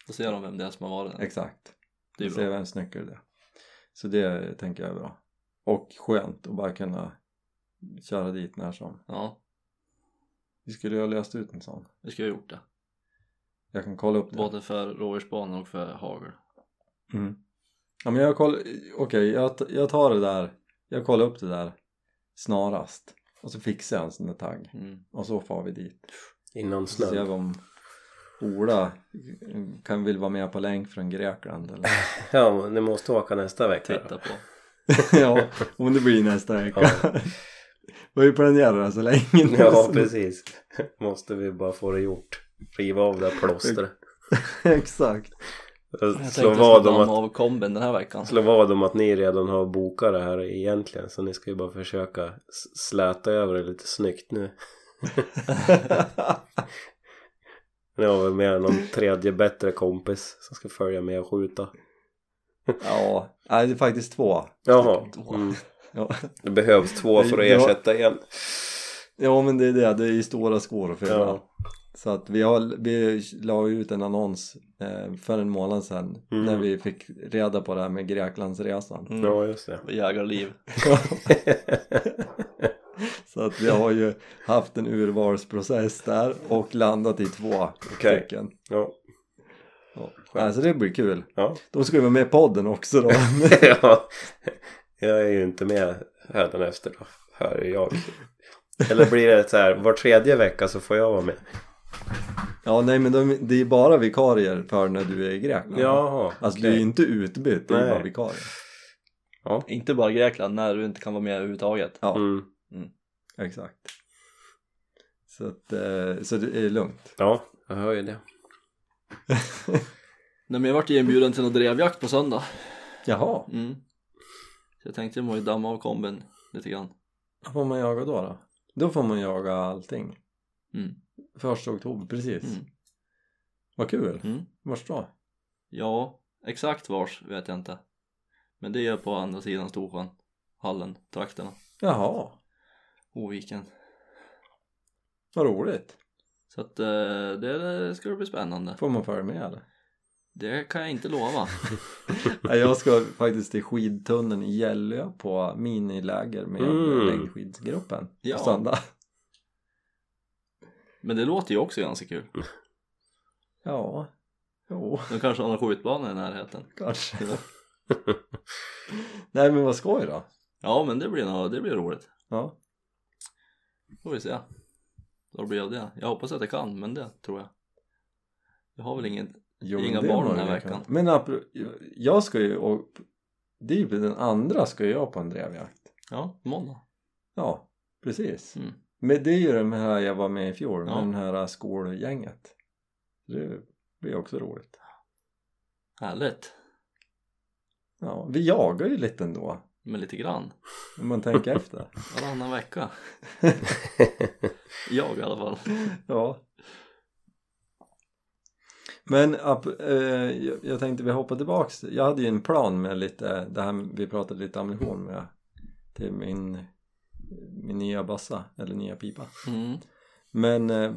då ser de vem det är som har varit där. exakt. Det är bra. vems nyckel det. Så det tänker jag är bra. Och skönt att bara kunna köra dit när som. Ja, Vi skulle ju ha löst ut en sån. vi ska ha gjort det. Jag kan kolla upp det. Både för rådjursbanan och för hagel. Mm. Ja men jag kollar, okej jag, t- jag tar det där, jag kollar upp det där snarast. Och så fixar jag en sån där tagg. Mm. Och så får vi dit. Innan Så ser snön. vi om Ola kan vill vara med på länk från Grekland eller? Ja, men ni måste åka nästa vecka Titta på. ja, om det blir nästa vecka. Vi har ju planerat så länge nu. Ja, precis. Måste vi bara få det gjort. Riva av det här plåstret. Exakt. Jag Slå jag vad skulle om att av komben den här veckan. Slå vad om att ni redan har bokat det här egentligen så ni ska ju bara försöka släta över det lite snyggt nu. Ni har väl med någon tredje bättre kompis som ska följa med och skjuta. ja, nej det är faktiskt två. Jaha. Mm. Ja. Det behövs två för att ersätta en. Ja men det är det, det är ju stora skor att fylla. Ja. Så att vi, har, vi la ut en annons eh, för en månad sedan Mm. när vi fick reda på det här med Greklandsresan. Mm. Ja, just det. Och Jägarliv. Så att vi har ju haft en urvalsprocess där och landat i två Okej. stycken. Ja. Ja. Alltså det blir kul. Ja. De ska ju vara med i podden också då. ja. Jag är ju inte med hädanefter då, hör jag. Eller blir det så här, var tredje vecka så får jag vara med? Ja nej men de, det är bara vikarier för när du är i Grekland. Jaha. Alltså du är ju inte utbytt, det är Nej. bara vikarier. Ja. Inte bara Grekland när du inte kan vara med överhuvudtaget. Ja, Mm. exakt. Så att, eh, så det är lugnt. Ja, jag hör ju det. Nej men jag vart ju inbjuden till någon drevjakt på söndag. Jaha, Mm. Så jag tänkte jag må ju damma av kombin lite grann. vad får man jaga då då? Då får man jaga allting. Mm. Första oktober, precis. Mm. Vad kul. Mm. Vart då? Ja, exakt vars vet jag inte. Men det är på andra sidan Storsjön. Hallen, trakterna. Jaha, Oviken. vad roligt. Så att eh, det ska bli spännande. Får man följa med eller? Det kan jag inte lova. Jag ska faktiskt till skidtunneln i Gällö på miniläger med Mm. längdskidsgruppen Ja. på söndag. Men det låter ju också ganska kul. Ja, jo, De kanske har någon skjutbana i närheten. kanske. Nej men vad skoj då. Ja men det blir, nog, det blir roligt. Ja. Får vi se. Det blir av det. Jag hoppas att jag kan men det tror jag. Jag har väl ingen Jo, Inga barn den här veckan. kan. Men jag ska ju och det är ju den andra ska jag på en drevjakt. Ja, måndag. Ja, precis. Mm. Men det är ju den här jag var med i fjol med Ja. den här skolgänget. Det blir också roligt. Härligt. Ja, vi jagar ju lite ändå. Men lite grann. Om man tänker efter. Varannan vecka. Jag i alla fall. Ja. Men eh, jag, jag tänkte vi hoppar tillbaks. Jag hade ju en plan med lite, det här vi pratade lite ammunition med till min, min nya bassa eller nya pipa. Mm. Men eh,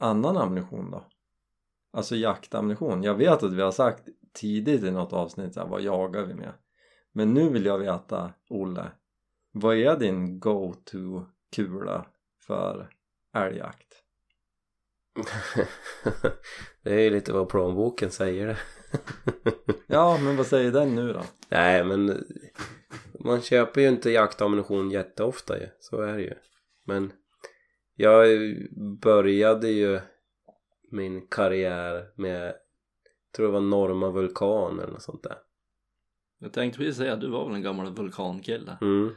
annan ammunition då? Alltså jaktammunition. Jag vet att vi har sagt tidigt i något avsnitt här, vad jagar vi med? Men nu vill jag veta, Olle, vad är din go-to kula för älgjakt? det är ju lite vad plånboken säger det. Ja, men vad säger den nu då? Nej men man köper ju inte jaktammunition jätteofta ju. Så är det ju. Men jag började ju min karriär med tror det var Norma Vulkan eller något sånt där. Jag tänkte precis säga, du var väl en gammal vulkankille? Mm.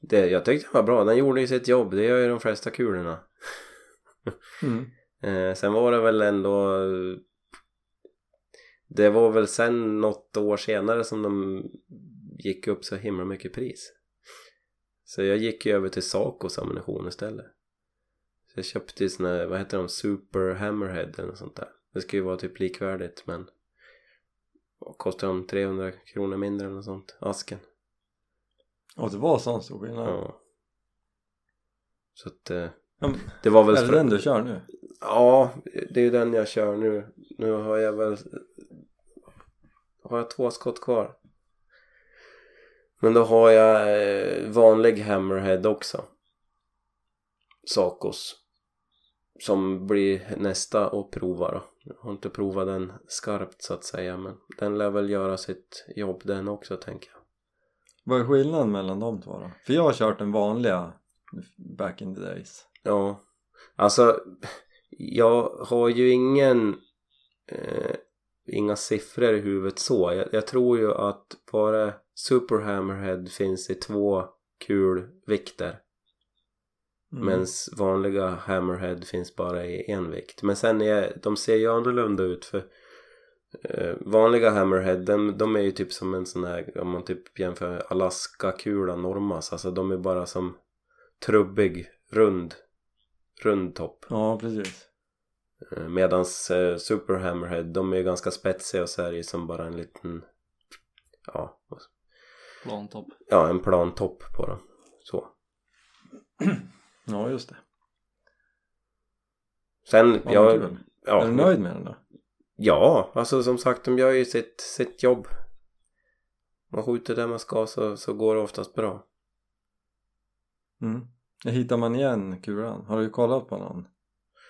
Det, jag tyckte den var bra. Den gjorde ju sitt jobb. Det gör ju de flesta kulorna. Mm. Eh, sen var det väl ändå Det var väl sen något år senare som de gick upp så himla mycket pris. Så jag gick ju över till Sacos ammunition istället. Så jag köpte ju såna, vad heter de, Super Hammerhead eller något sånt där. Det ska ju vara typ likvärdigt men Kostar de? 300 kronor mindre eller något sånt, asken. Och det var sån stor skillnad? Ja. Så att eh, Ja, men det var väl Är det den du kör nu? Ja, det är ju den jag kör nu. Nu har jag väl... Har jag två skott kvar? Men då har jag eh, vanlig hammerhead också. Sakos. Som blir nästa att prova då. Jag har inte provat den skarpt så att säga men den lär väl göra sitt jobb den också tänker jag. Vad är skillnaden mellan de två då? För jag har kört den vanliga back in the days Ja, alltså jag har ju ingen eh, inga siffror i huvudet så. Jag, jag tror ju att bara Super Hammerhead finns i två kulvikter mm. medan vanliga Hammerhead finns bara i en vikt. Men sen är de ser ju annorlunda ut för eh, vanliga Hammerhead de, de är ju typ som en sån här om man typ jämför Alaska-kula Normas alltså de är bara som trubbig, rund rund topp. Ja, precis Medans eh, Super Hammerhead de är ju ganska spetsiga och så är det ju som bara en liten ja, Plantopp. Ja, en plan topp på dem. Så. Ja, just det. Sen, Ja, jag, kul. ja, Är du nöjd med den då? Ja, alltså som sagt de gör ju sitt, sitt jobb. Man skjuter där man ska så, så går det oftast bra. Mm. Hittar man igen kulan? Har du kollat på någon?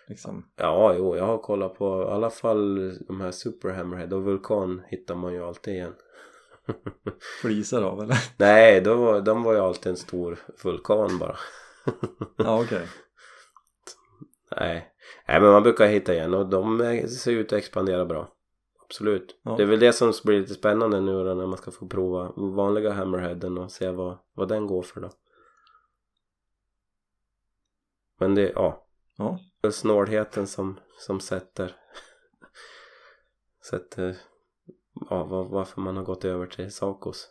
Liksom. Ja, jo, jag har kollat på i alla fall de här Super Hammerhead och Vulkan hittar man ju alltid igen. Flisar av eller? Nej, då var, de var ju alltid en stor vulkan bara. Ja okej. Nej. Nej, men man brukar hitta igen och de ser ut att expandera bra. Absolut. Ja. Det är väl det som blir lite spännande nu då när man ska få prova vanliga Hammerheaden och se vad, vad den går för då. Men det, ja. Ja. Det snålheten som, som sätter sätter ja, var, varför man har gått över till Sacos.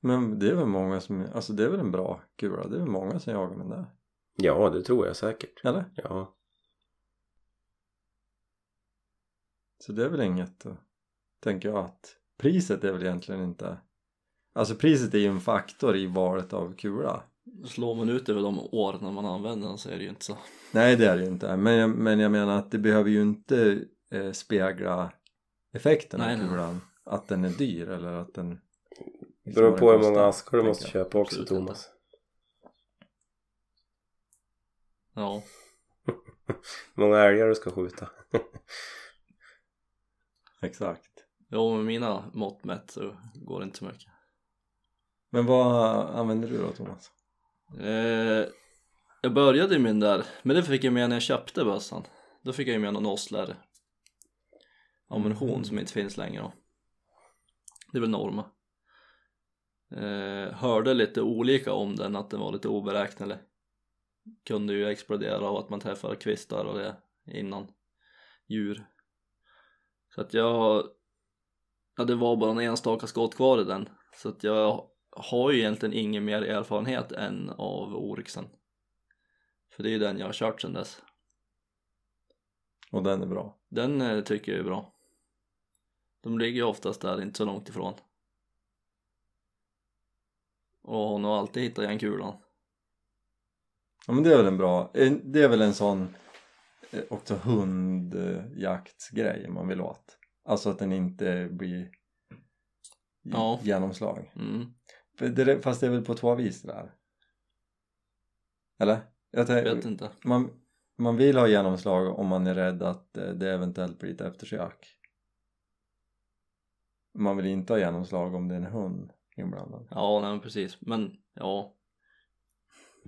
Men det är väl många som, alltså det är väl en bra kula? Det är väl många som jagar med där? Ja, det tror jag säkert. Eller? Ja. Så det är väl inget då, tänker jag att priset är väl egentligen inte Alltså priset är ju en faktor i valet av kula Slår man ut över de år när man använder den så är det ju inte så. Nej det är det ju inte men jag, men jag menar att det behöver ju inte eh, spegla effekten Nej, av nej. kulan Att den är dyr eller att den liksom Beror på hur många askar du måste köpa också Absolut Thomas. Ja. Hur många älgar du ska skjuta. Exakt Jo, med mina mått mätt så går det inte så mycket. Men vad använder du då Thomas? Eh, jag började med den där, men det fick jag med när jag köpte bössan. Då fick jag ju med någon Osler ammunition som inte finns längre då. Det är väl Norma. Eh, hörde lite olika om den, att den var lite oberäknelig. Kunde ju explodera av att man träffar kvistar och det innan djur. Så att jag, ja det var bara en enstaka skott kvar i den. Så att jag har ju egentligen ingen mer erfarenhet än av Oryxen. För det är ju den jag har kört sedan dess. Och den är bra Den eh, tycker jag är bra. De ligger ju oftast där, inte så långt ifrån. Och hon har alltid hittat igen kulan. Ja men det är väl en bra, en- det är väl en sån eh, också hundjaktsgrej man vill åt Alltså att den inte blir Ja. genomslag Mm. Fast det är väl på två vis det där? Eller? Jag vet inte. man, man vill ha genomslag om man är rädd att eh, det eventuellt blir ett eftersök Man vill inte ha genomslag om det är en hund inblandad Ja, nej men precis. Men ja.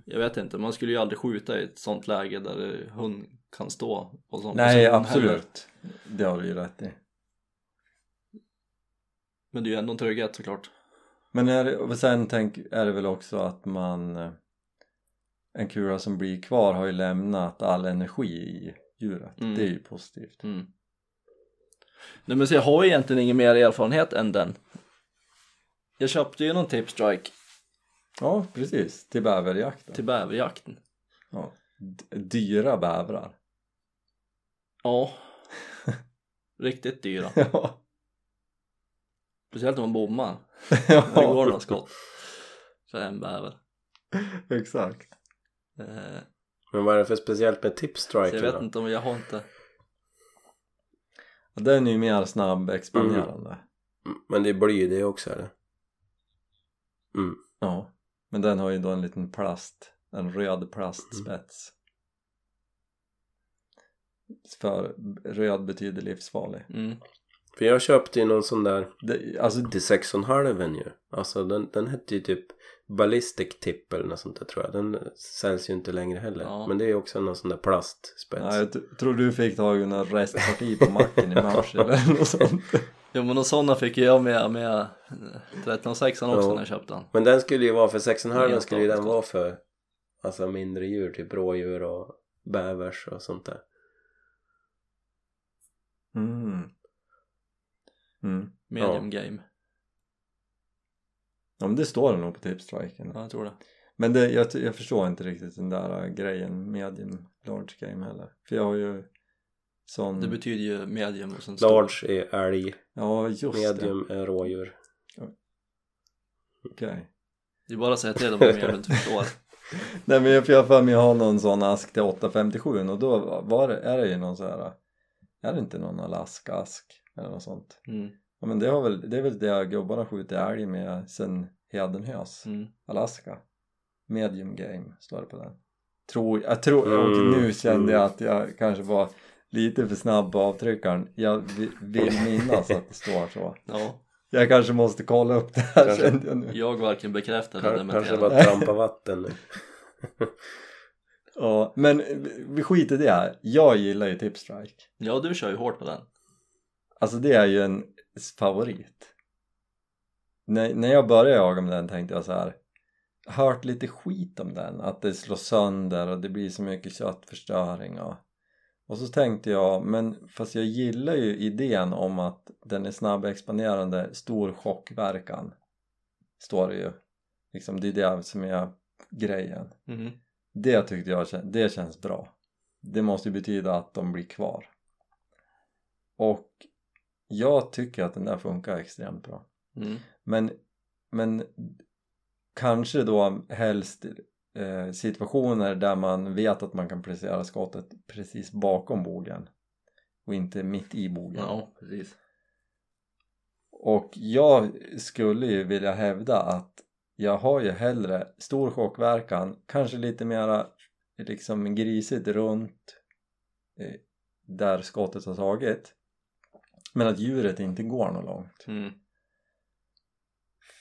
Jag vet inte, man skulle ju aldrig skjuta i ett sånt läge där hund kan stå på sån Nej position absolut, heller. det har du ju rätt i Men det är ju ändå en trygghet såklart. Men är och sen tänk, är det väl också att man eh, en kula som blir kvar har ju lämnat all energi i djuret Mm. det är ju positivt Mm. Nej men så jag har ju egentligen ingen mer erfarenhet än den. Jag köpte ju någon tipstrike ja precis, till bäverjakt då. till bäverjakten. ja. D- dyra bävrar Ja. Riktigt dyra. ja, Speciellt om man bommar. Det går ja några skott. För en bäver. exakt Eh, Men vad är det för speciellt med så tipstriken jag vet inte om jag har inte. den är ju mer snabb expanderande Mm, Men det bly det också eller? Mm. ja men den har ju då en liten plast en röd plastspets för röd betyder livsfarlig Mm. För jag köpte ju någon sån där det, alltså till 6,5 ju. Alltså den, den hette ju typ Ballistic Tip eller något sånt där tror jag. Den säljs ju inte längre heller. Ja. Men det är ju också någon sån där plastspets. Ja, jag tror du fick tag i några restparti på macken i mars eller något sånt. Jo men och sådana fick jag med med 1306 också Ja. när jag köpte den. Men den skulle ju vara för 6,5 Enstaka skulle ju den vara för alltså mindre djur, typ rådjur och bävers och sånt där. Mm. Mm. Medium game. Ja men det står det nog på tipstriken. Ja jag tror det. Men det, jag, jag förstår inte riktigt den där äh, grejen medium large game heller. För jag har ju sån... Det betyder ju medium och sen stor. Large är älg, Ja just medium är rådjur. det. Okej. Det är bara att säga till om de gör inte förstår. Nej men jag för jag har för mig ha någon sån ask till 857 och då var det, är det ju någon så här är det inte någon Alaska-ask eller något sånt? Mm. Ja men det, har väl, det är väl det gubbarna skjuter älg med sen Hedenhös, Mm. Alaska Medium game står det på den tror, Jag tror, och Mm, nu kände jag mm. att jag kanske var lite för snabb på avtryckaren Jag vi- vill minnas att det står så Ja, Jag kanske måste kolla upp det här Kanske. kände jag nu jag varken bekräftar eller Kar- Kanske dementerar. bara trampa vatten nu. Ja, men vi skiter i det här. Jag gillar ju Tipstrike. Ja, du kör ju hårt på den. Alltså det är ju en favorit. När, när jag började jaga med den tänkte jag så här. Hört lite skit om den, att det slår sönder och det blir så mycket köttförstöring och, och så tänkte jag, men fast jag gillar ju idén om att den är snabbexpanderande, stor chockverkan står det ju liksom, det är det som är grejen Mhm. det tyckte jag det känns bra det måste ju betyda att de blir kvar och jag tycker att den där funkar extremt bra Mm. men, men kanske då helst eh, situationer där man vet att man kan placera skottet precis bakom bogen och inte mitt i bogen Ja, precis. och jag skulle ju vilja hävda att jag har ju hellre stor chockverkan, kanske lite mera liksom grisigt runt eh, där skottet har tagit men att djuret inte går något långt Mm.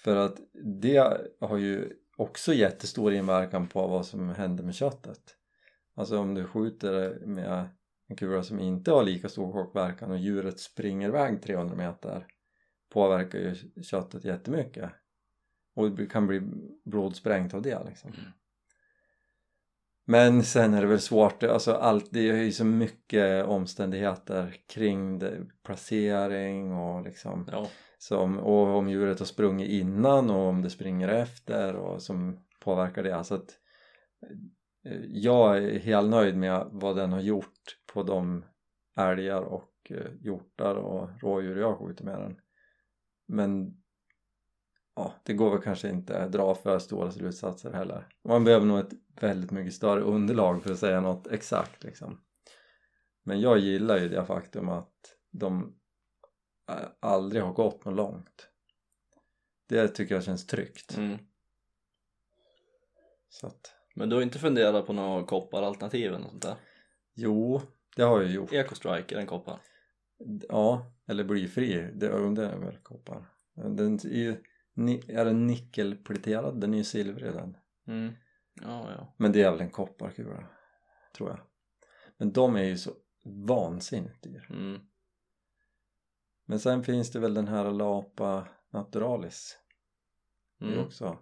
för att det har ju också jättestor inverkan på vad som händer med köttet alltså om du skjuter med en kula som inte har lika stor chockverkan och djuret springer iväg 300 meter påverkar ju köttet jättemycket och det kan bli blodsprängt av det liksom Mm. Men sen är det väl svårt, alltså allt, det är ju så mycket omständigheter kring det, placering och liksom Ja, som, och om djuret har sprungit innan och om det springer efter och som påverkar det. Så att eh, jag är helt nöjd med vad den har gjort på de älgar och eh, hjortar och rådjur jag skjuter med den. Men ja, det går väl kanske inte att dra för stora slutsatser heller. Man behöver nog ett väldigt mycket större underlag för att säga något exakt liksom. Men jag gillar ju det faktum att de eh, aldrig har gått något långt. Det tycker jag känns tryggt. Mm. så att Men du har inte funderat på några kopparalternativ eller sånt där? jo, det har jag gjort. Ecostrike, är den koppar? ja, eller blyfri, det undrar jag väl koppar. Den är ju ni- är den nickelpläterad? den är ju silvrig den Mm. Ja, ja. men det är väl en kopparkula tror jag men de är ju så vansinnigt dyr Mm. men sen finns det väl den här Lapa Naturalis det Mm. också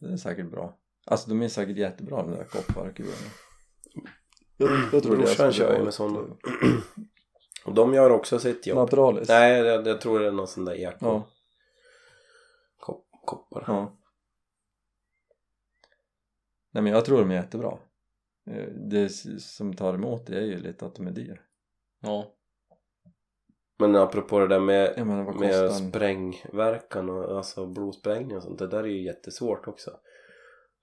det är säkert bra alltså de är säkert jättebra de där kopparkulorna jag, jag tror det Brorsan kör ju med sådana. Och de gör också sitt jobb. Naturalis? Nej, jag, jag tror det är någon sån där eko. ja, Kop, koppar. ja nej men jag tror de är jättebra Eh, det som tar emot det är ju lite att de är dyr Ja. Men apropå det där med, menar med sprängverkan och alltså blodsprängning och sånt. Det där är ju jättesvårt också.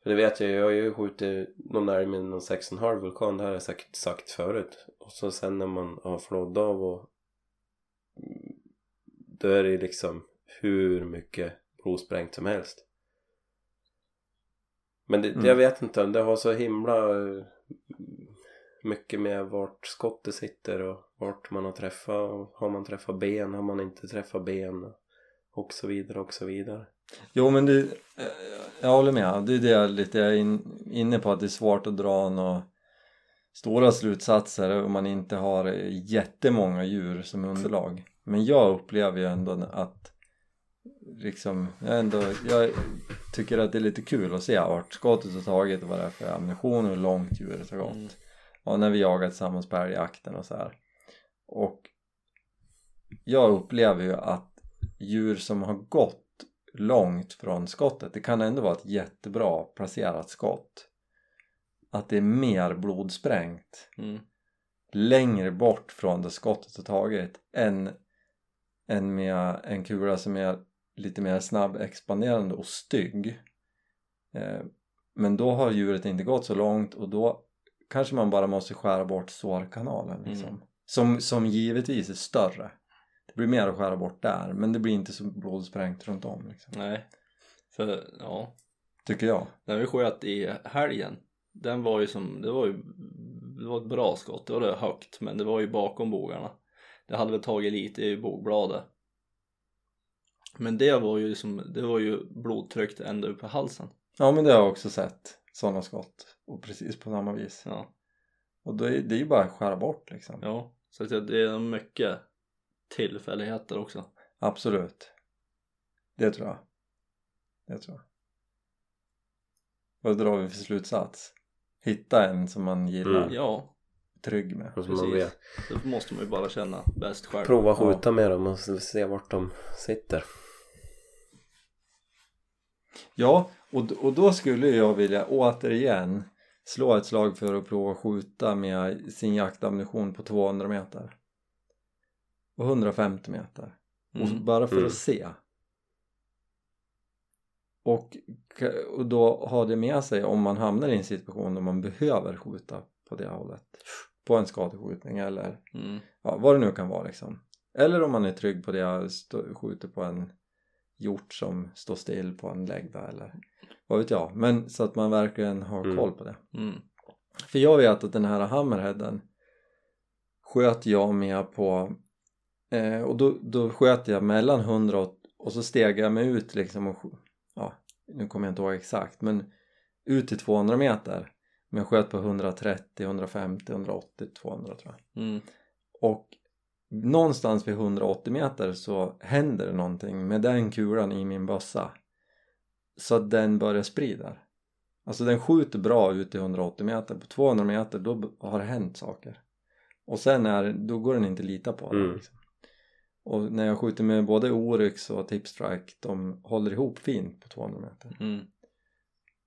För det vet jag, jag har ju skjutit någon älg med någon 6,5 vulkan. Det här har jag säkert sagt förut. Och så sen när man har flådd av och då är det liksom hur mycket blodsprängt som helst. Men det, Mm. jag vet inte, det har så himla eh, mycket med vart skottet sitter och vart man har träffat. Och har man träffat ben, har man inte träffat ben och så vidare och så vidare. Jo men det, eh, jag håller med, det är det jag lite jag är in, inne på att det är svårt att dra några stora slutsatser om man inte har jättemånga djur som underlag. Men jag upplever ju ändå att liksom, jag, ändå, jag tycker att det är lite kul att se vart skottet har tagit och vad det är för ammunition och hur långt djuret har gått. Mm. och när vi jagar tillsammans på älgjakten och så här. Och jag upplever ju att djur som har gått långt från skottet det kan ändå vara ett jättebra placerat skott att det är mer blodsprängt Mm. längre bort från där skottet har tagit än, än med en kula som är lite mer snabbexpanderande och stygg eh, men då har djuret inte gått så långt och då kanske man bara måste skära bort sårkanalen liksom. Mm. som, som givetvis är större det blir mer att skära bort där men det blir inte så blodsprängt runt om liksom. Nej. För ja, tycker jag när vi sköt i helgen. Den var ju som, det var ju, det var ett bra skott. Det var det högt men det var ju bakom bogarna. Det hade väl tagit lite i bogbladet. Men det var ju som, det var ju blodtryckt ända upp i halsen. ja men det har jag också sett sådana skott och precis på samma vis Ja, och då är, det är ju bara att skära bort liksom ja. Så att det är mycket tillfälligheter också. Absolut. Det tror jag. Det tror jag. Vad drar vi för slutsats? Hitta en som man gillar, Mm. Ja, trygg med. Och som man precis. vet. Då måste man ju bara känna bäst själv. Prova skjuta med dem och se vart de sitter. Ja, och, och då skulle jag vilja återigen slå ett slag för att prova skjuta med sin jaktammunition på 200 meter. Och 150 meter. Och Mm. bara för Mm. att se. Och, och då ha det med sig om man hamnar i en situation där man behöver skjuta på det hållet. På en skadeskjutning eller Mm. ja, vad det nu kan vara liksom. Eller om man är trygg på det, stå, skjuter på en hjort som står still på en läggda eller vad vet jag. Men så att man verkligen har Mm. koll på det. Mm. För jag vet att den här hammerheaden sköt jag med på eh, och då, då sköt jag mellan 100 och, och så steg jag mig ut liksom och nu kommer jag inte ihåg exakt men ut till 200 meter. Men jag sköt på 130, 150, 180, 200 tror jag. Mm. och någonstans vid 180 meter så händer det någonting med den kulan i min bössa. Så att den börjar sprida alltså den skjuter bra ut i 180 meter. På 200 meter då har det hänt saker. Och sen är då går den inte att lita på. Den, Mm. liksom. Och när jag skjuter med både Oryx och Tipstrike de håller ihop fint på 200 meter Mm.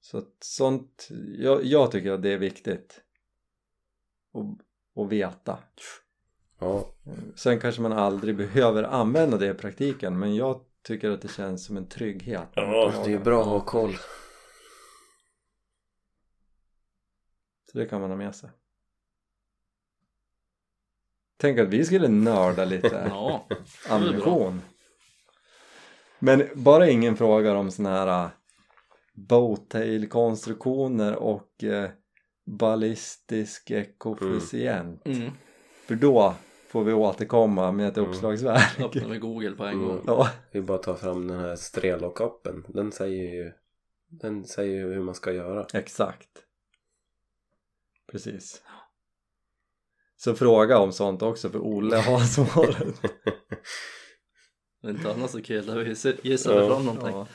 så att sånt jag, jag tycker att det är viktigt att, att veta Ja, Sen kanske man aldrig behöver använda det i praktiken men jag tycker att det känns som en trygghet. ja det är bra att ha koll. Så det kan man ha med sig. Tänk att vi skulle nörda lite Ja, ammunition. Men bara ingen frågar om såna här äh, bowtail-konstruktioner och eh, ballistisk koefficient. mm. För då får vi återkomma med ett Mm. uppslagsverk. öppnar vi google på en gång. Mm. Ja, Vi bara tar fram den här Strelok-appen. Den säger ju den säger ju hur man ska göra. Exakt. Precis. Så fråga om sånt också för Olle har svaret. Det är inte annat så kul, där vi gissade Ja. fram någonting. ja.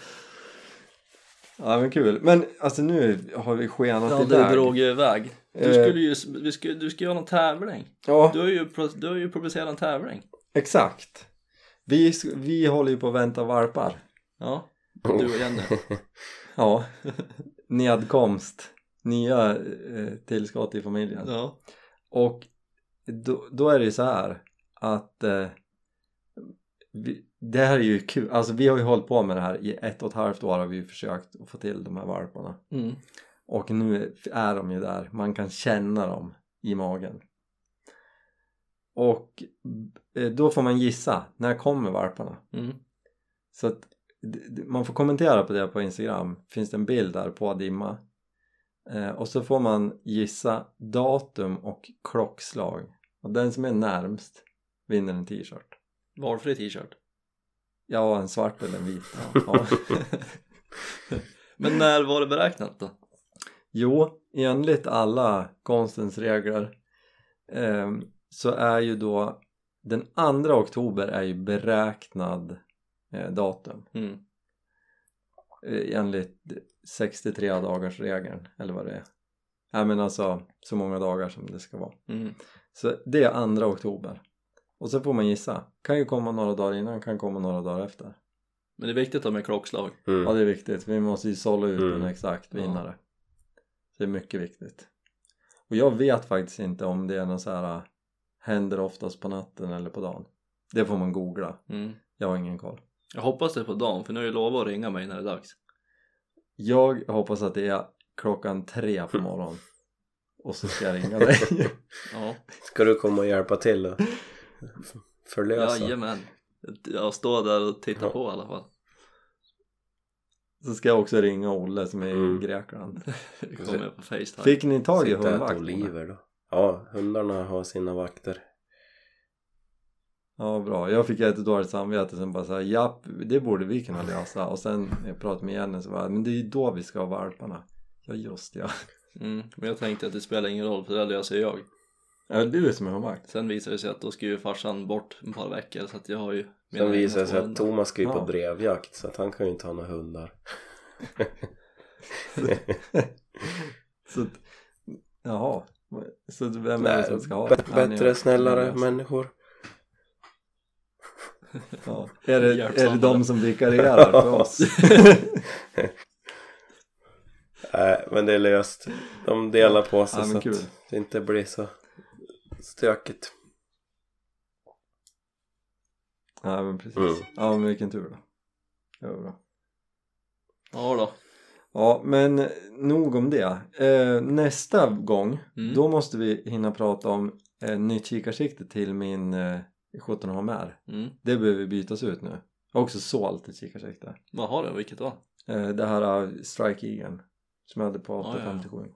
ja men kul. Men alltså nu har vi skenat Ja, iväg. du drog ju iväg. Du Eh. skulle ju, vi skulle, du ska göra någon tävling. Ja, Du har ju, du har ju publicerat en tävling. exakt. Vi, vi håller ju på att vänta valpar. Ja, du och Jenny. Ja, nedkomst. Nya eh, tillskott i familjen. Ja. Och då, då är det ju så här att eh, vi, det här är ju kul, alltså vi har ju hållit på med det här i ett och ett halvt år har vi ju försökt att få till de här valparna. Mm. och nu är de ju där, man kan känna dem i magen. Och eh, då får man gissa, när kommer valparna? Mm. Så att man får kommentera på det på Instagram, finns det en bild där på Dimma? Eh, och så får man gissa datum och klockslag och den som är närmst vinner en t-shirt Valfri t-shirt. ja en svart eller en vit ja. Men när var det beräknat då? jo enligt alla konstens regler eh, så är ju då den 2 oktober är ju beräknad eh, datum Mm. eh, enligt 63 dagars regeln eller vad det är Nej men alltså så många dagar som det ska vara Mm. Så det är 2 oktober och så får man gissa kan ju komma några dagar innan kan komma några dagar efter Men det är viktigt att ha med klockslag. ja Mm. det är viktigt vi måste ju sålla ut Mm. en exakt Ja. vinnare så det är mycket viktigt och jag vet faktiskt inte om det är någon så här händer oftast på natten eller på dagen det får man googla Mm. jag har ingen koll Jag hoppas det är på dagen för nu har jag lovat att ringa mig när det är dags. Jag hoppas att det är klockan tre på morgonen och så ska jag ringa dig. Ja, Ska du komma och hjälpa till och förlösa? jajamän. Jag står där och tittar Ja. på i alla fall. Så ska jag också ringa Olle som är i Mm. Grekland. Det kommer jag på Facetime. Fick ni tag i Sitta och äta hundvakt? oliver då. Ja, hundarna har sina vakter. Ja bra, jag fick ett dåligt samvete sen bara såhär japp, det borde vi kunna lösa och sen när jag pratade med Jenny så bara men det är ju då vi ska ha valparna Ja just ja, Mm, men jag tänkte att det spelar ingen roll för det löser jag. ja du är som är hundvakt Sen visade det sig att då ska ju farsan bort ett par veckor så att jag har ju mina Sen visar det sig att. Thomas ska ju Ja. på drevjakt så att han kan ju inte ha några hundar. Så att, jaha, så vem är det Nej, som ska ha Ja, ni- bättre, snällare ni- människor. ja. är, det, är det de som vikarierar för oss? Nej, men det är löst. De delar på sig Ja, men så kul. att det inte blir så stökigt. ja men precis, Mm. ja men vilken tur då Ja, bra. Ja då. Ja, men nog om det. Eh, nästa gång, Mm. då måste vi hinna prata om eh, nytt kikarsikte till min eh, 17 HMR. Mm. Det behöver bytas ut nu. Jag har också sålt ett kikarsikte. Vad har du? Vilket då? Eh, det här Strike Eagen som jag hade på Ja, ja, ja. 857.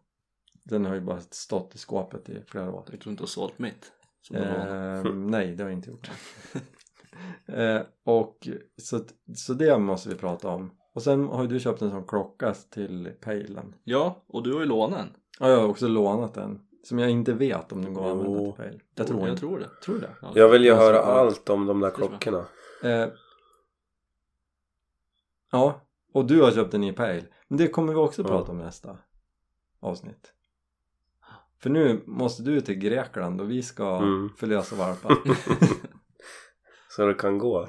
Den har ju bara stått i skåpet i flera år. Jag tror inte du har sålt mitt. Eh, nej, det har jag inte gjort. eh, och så, så det måste vi prata om. Och sen har ju du köpt en sån klocka till pejlen. Ja, och du har ju lånat en. Ja, jag har också lånat den. Som jag inte vet om den går att använda till pejl. Jag tror jag inte. tror det. Tror det? Ja. Jag vill ju höra allt om de där klockorna. Eh, ja, och du har köpt en ny pejl. Men det kommer vi också Ja. prata om nästa avsnitt. För nu måste du till Grekland och vi ska Mm. förlösa valpar. Så det kan gå.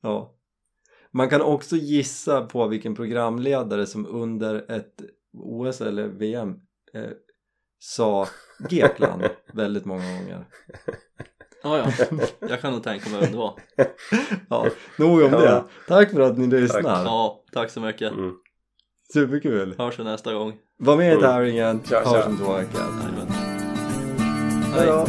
ja. Man kan också gissa på vilken programledare som under ett OS eller VM eh, sa Grekland väldigt många gånger. Ja, ja. Jag kan nog tänka mig vem det var. Ja, nog om Ja. det. Tack för att ni lyssnar. Ja, tack så mycket. Mm. Superkul. Hörs vi nästa gång. Var med i Mm. tävlingen. Hörs om två veckor. Hej. då.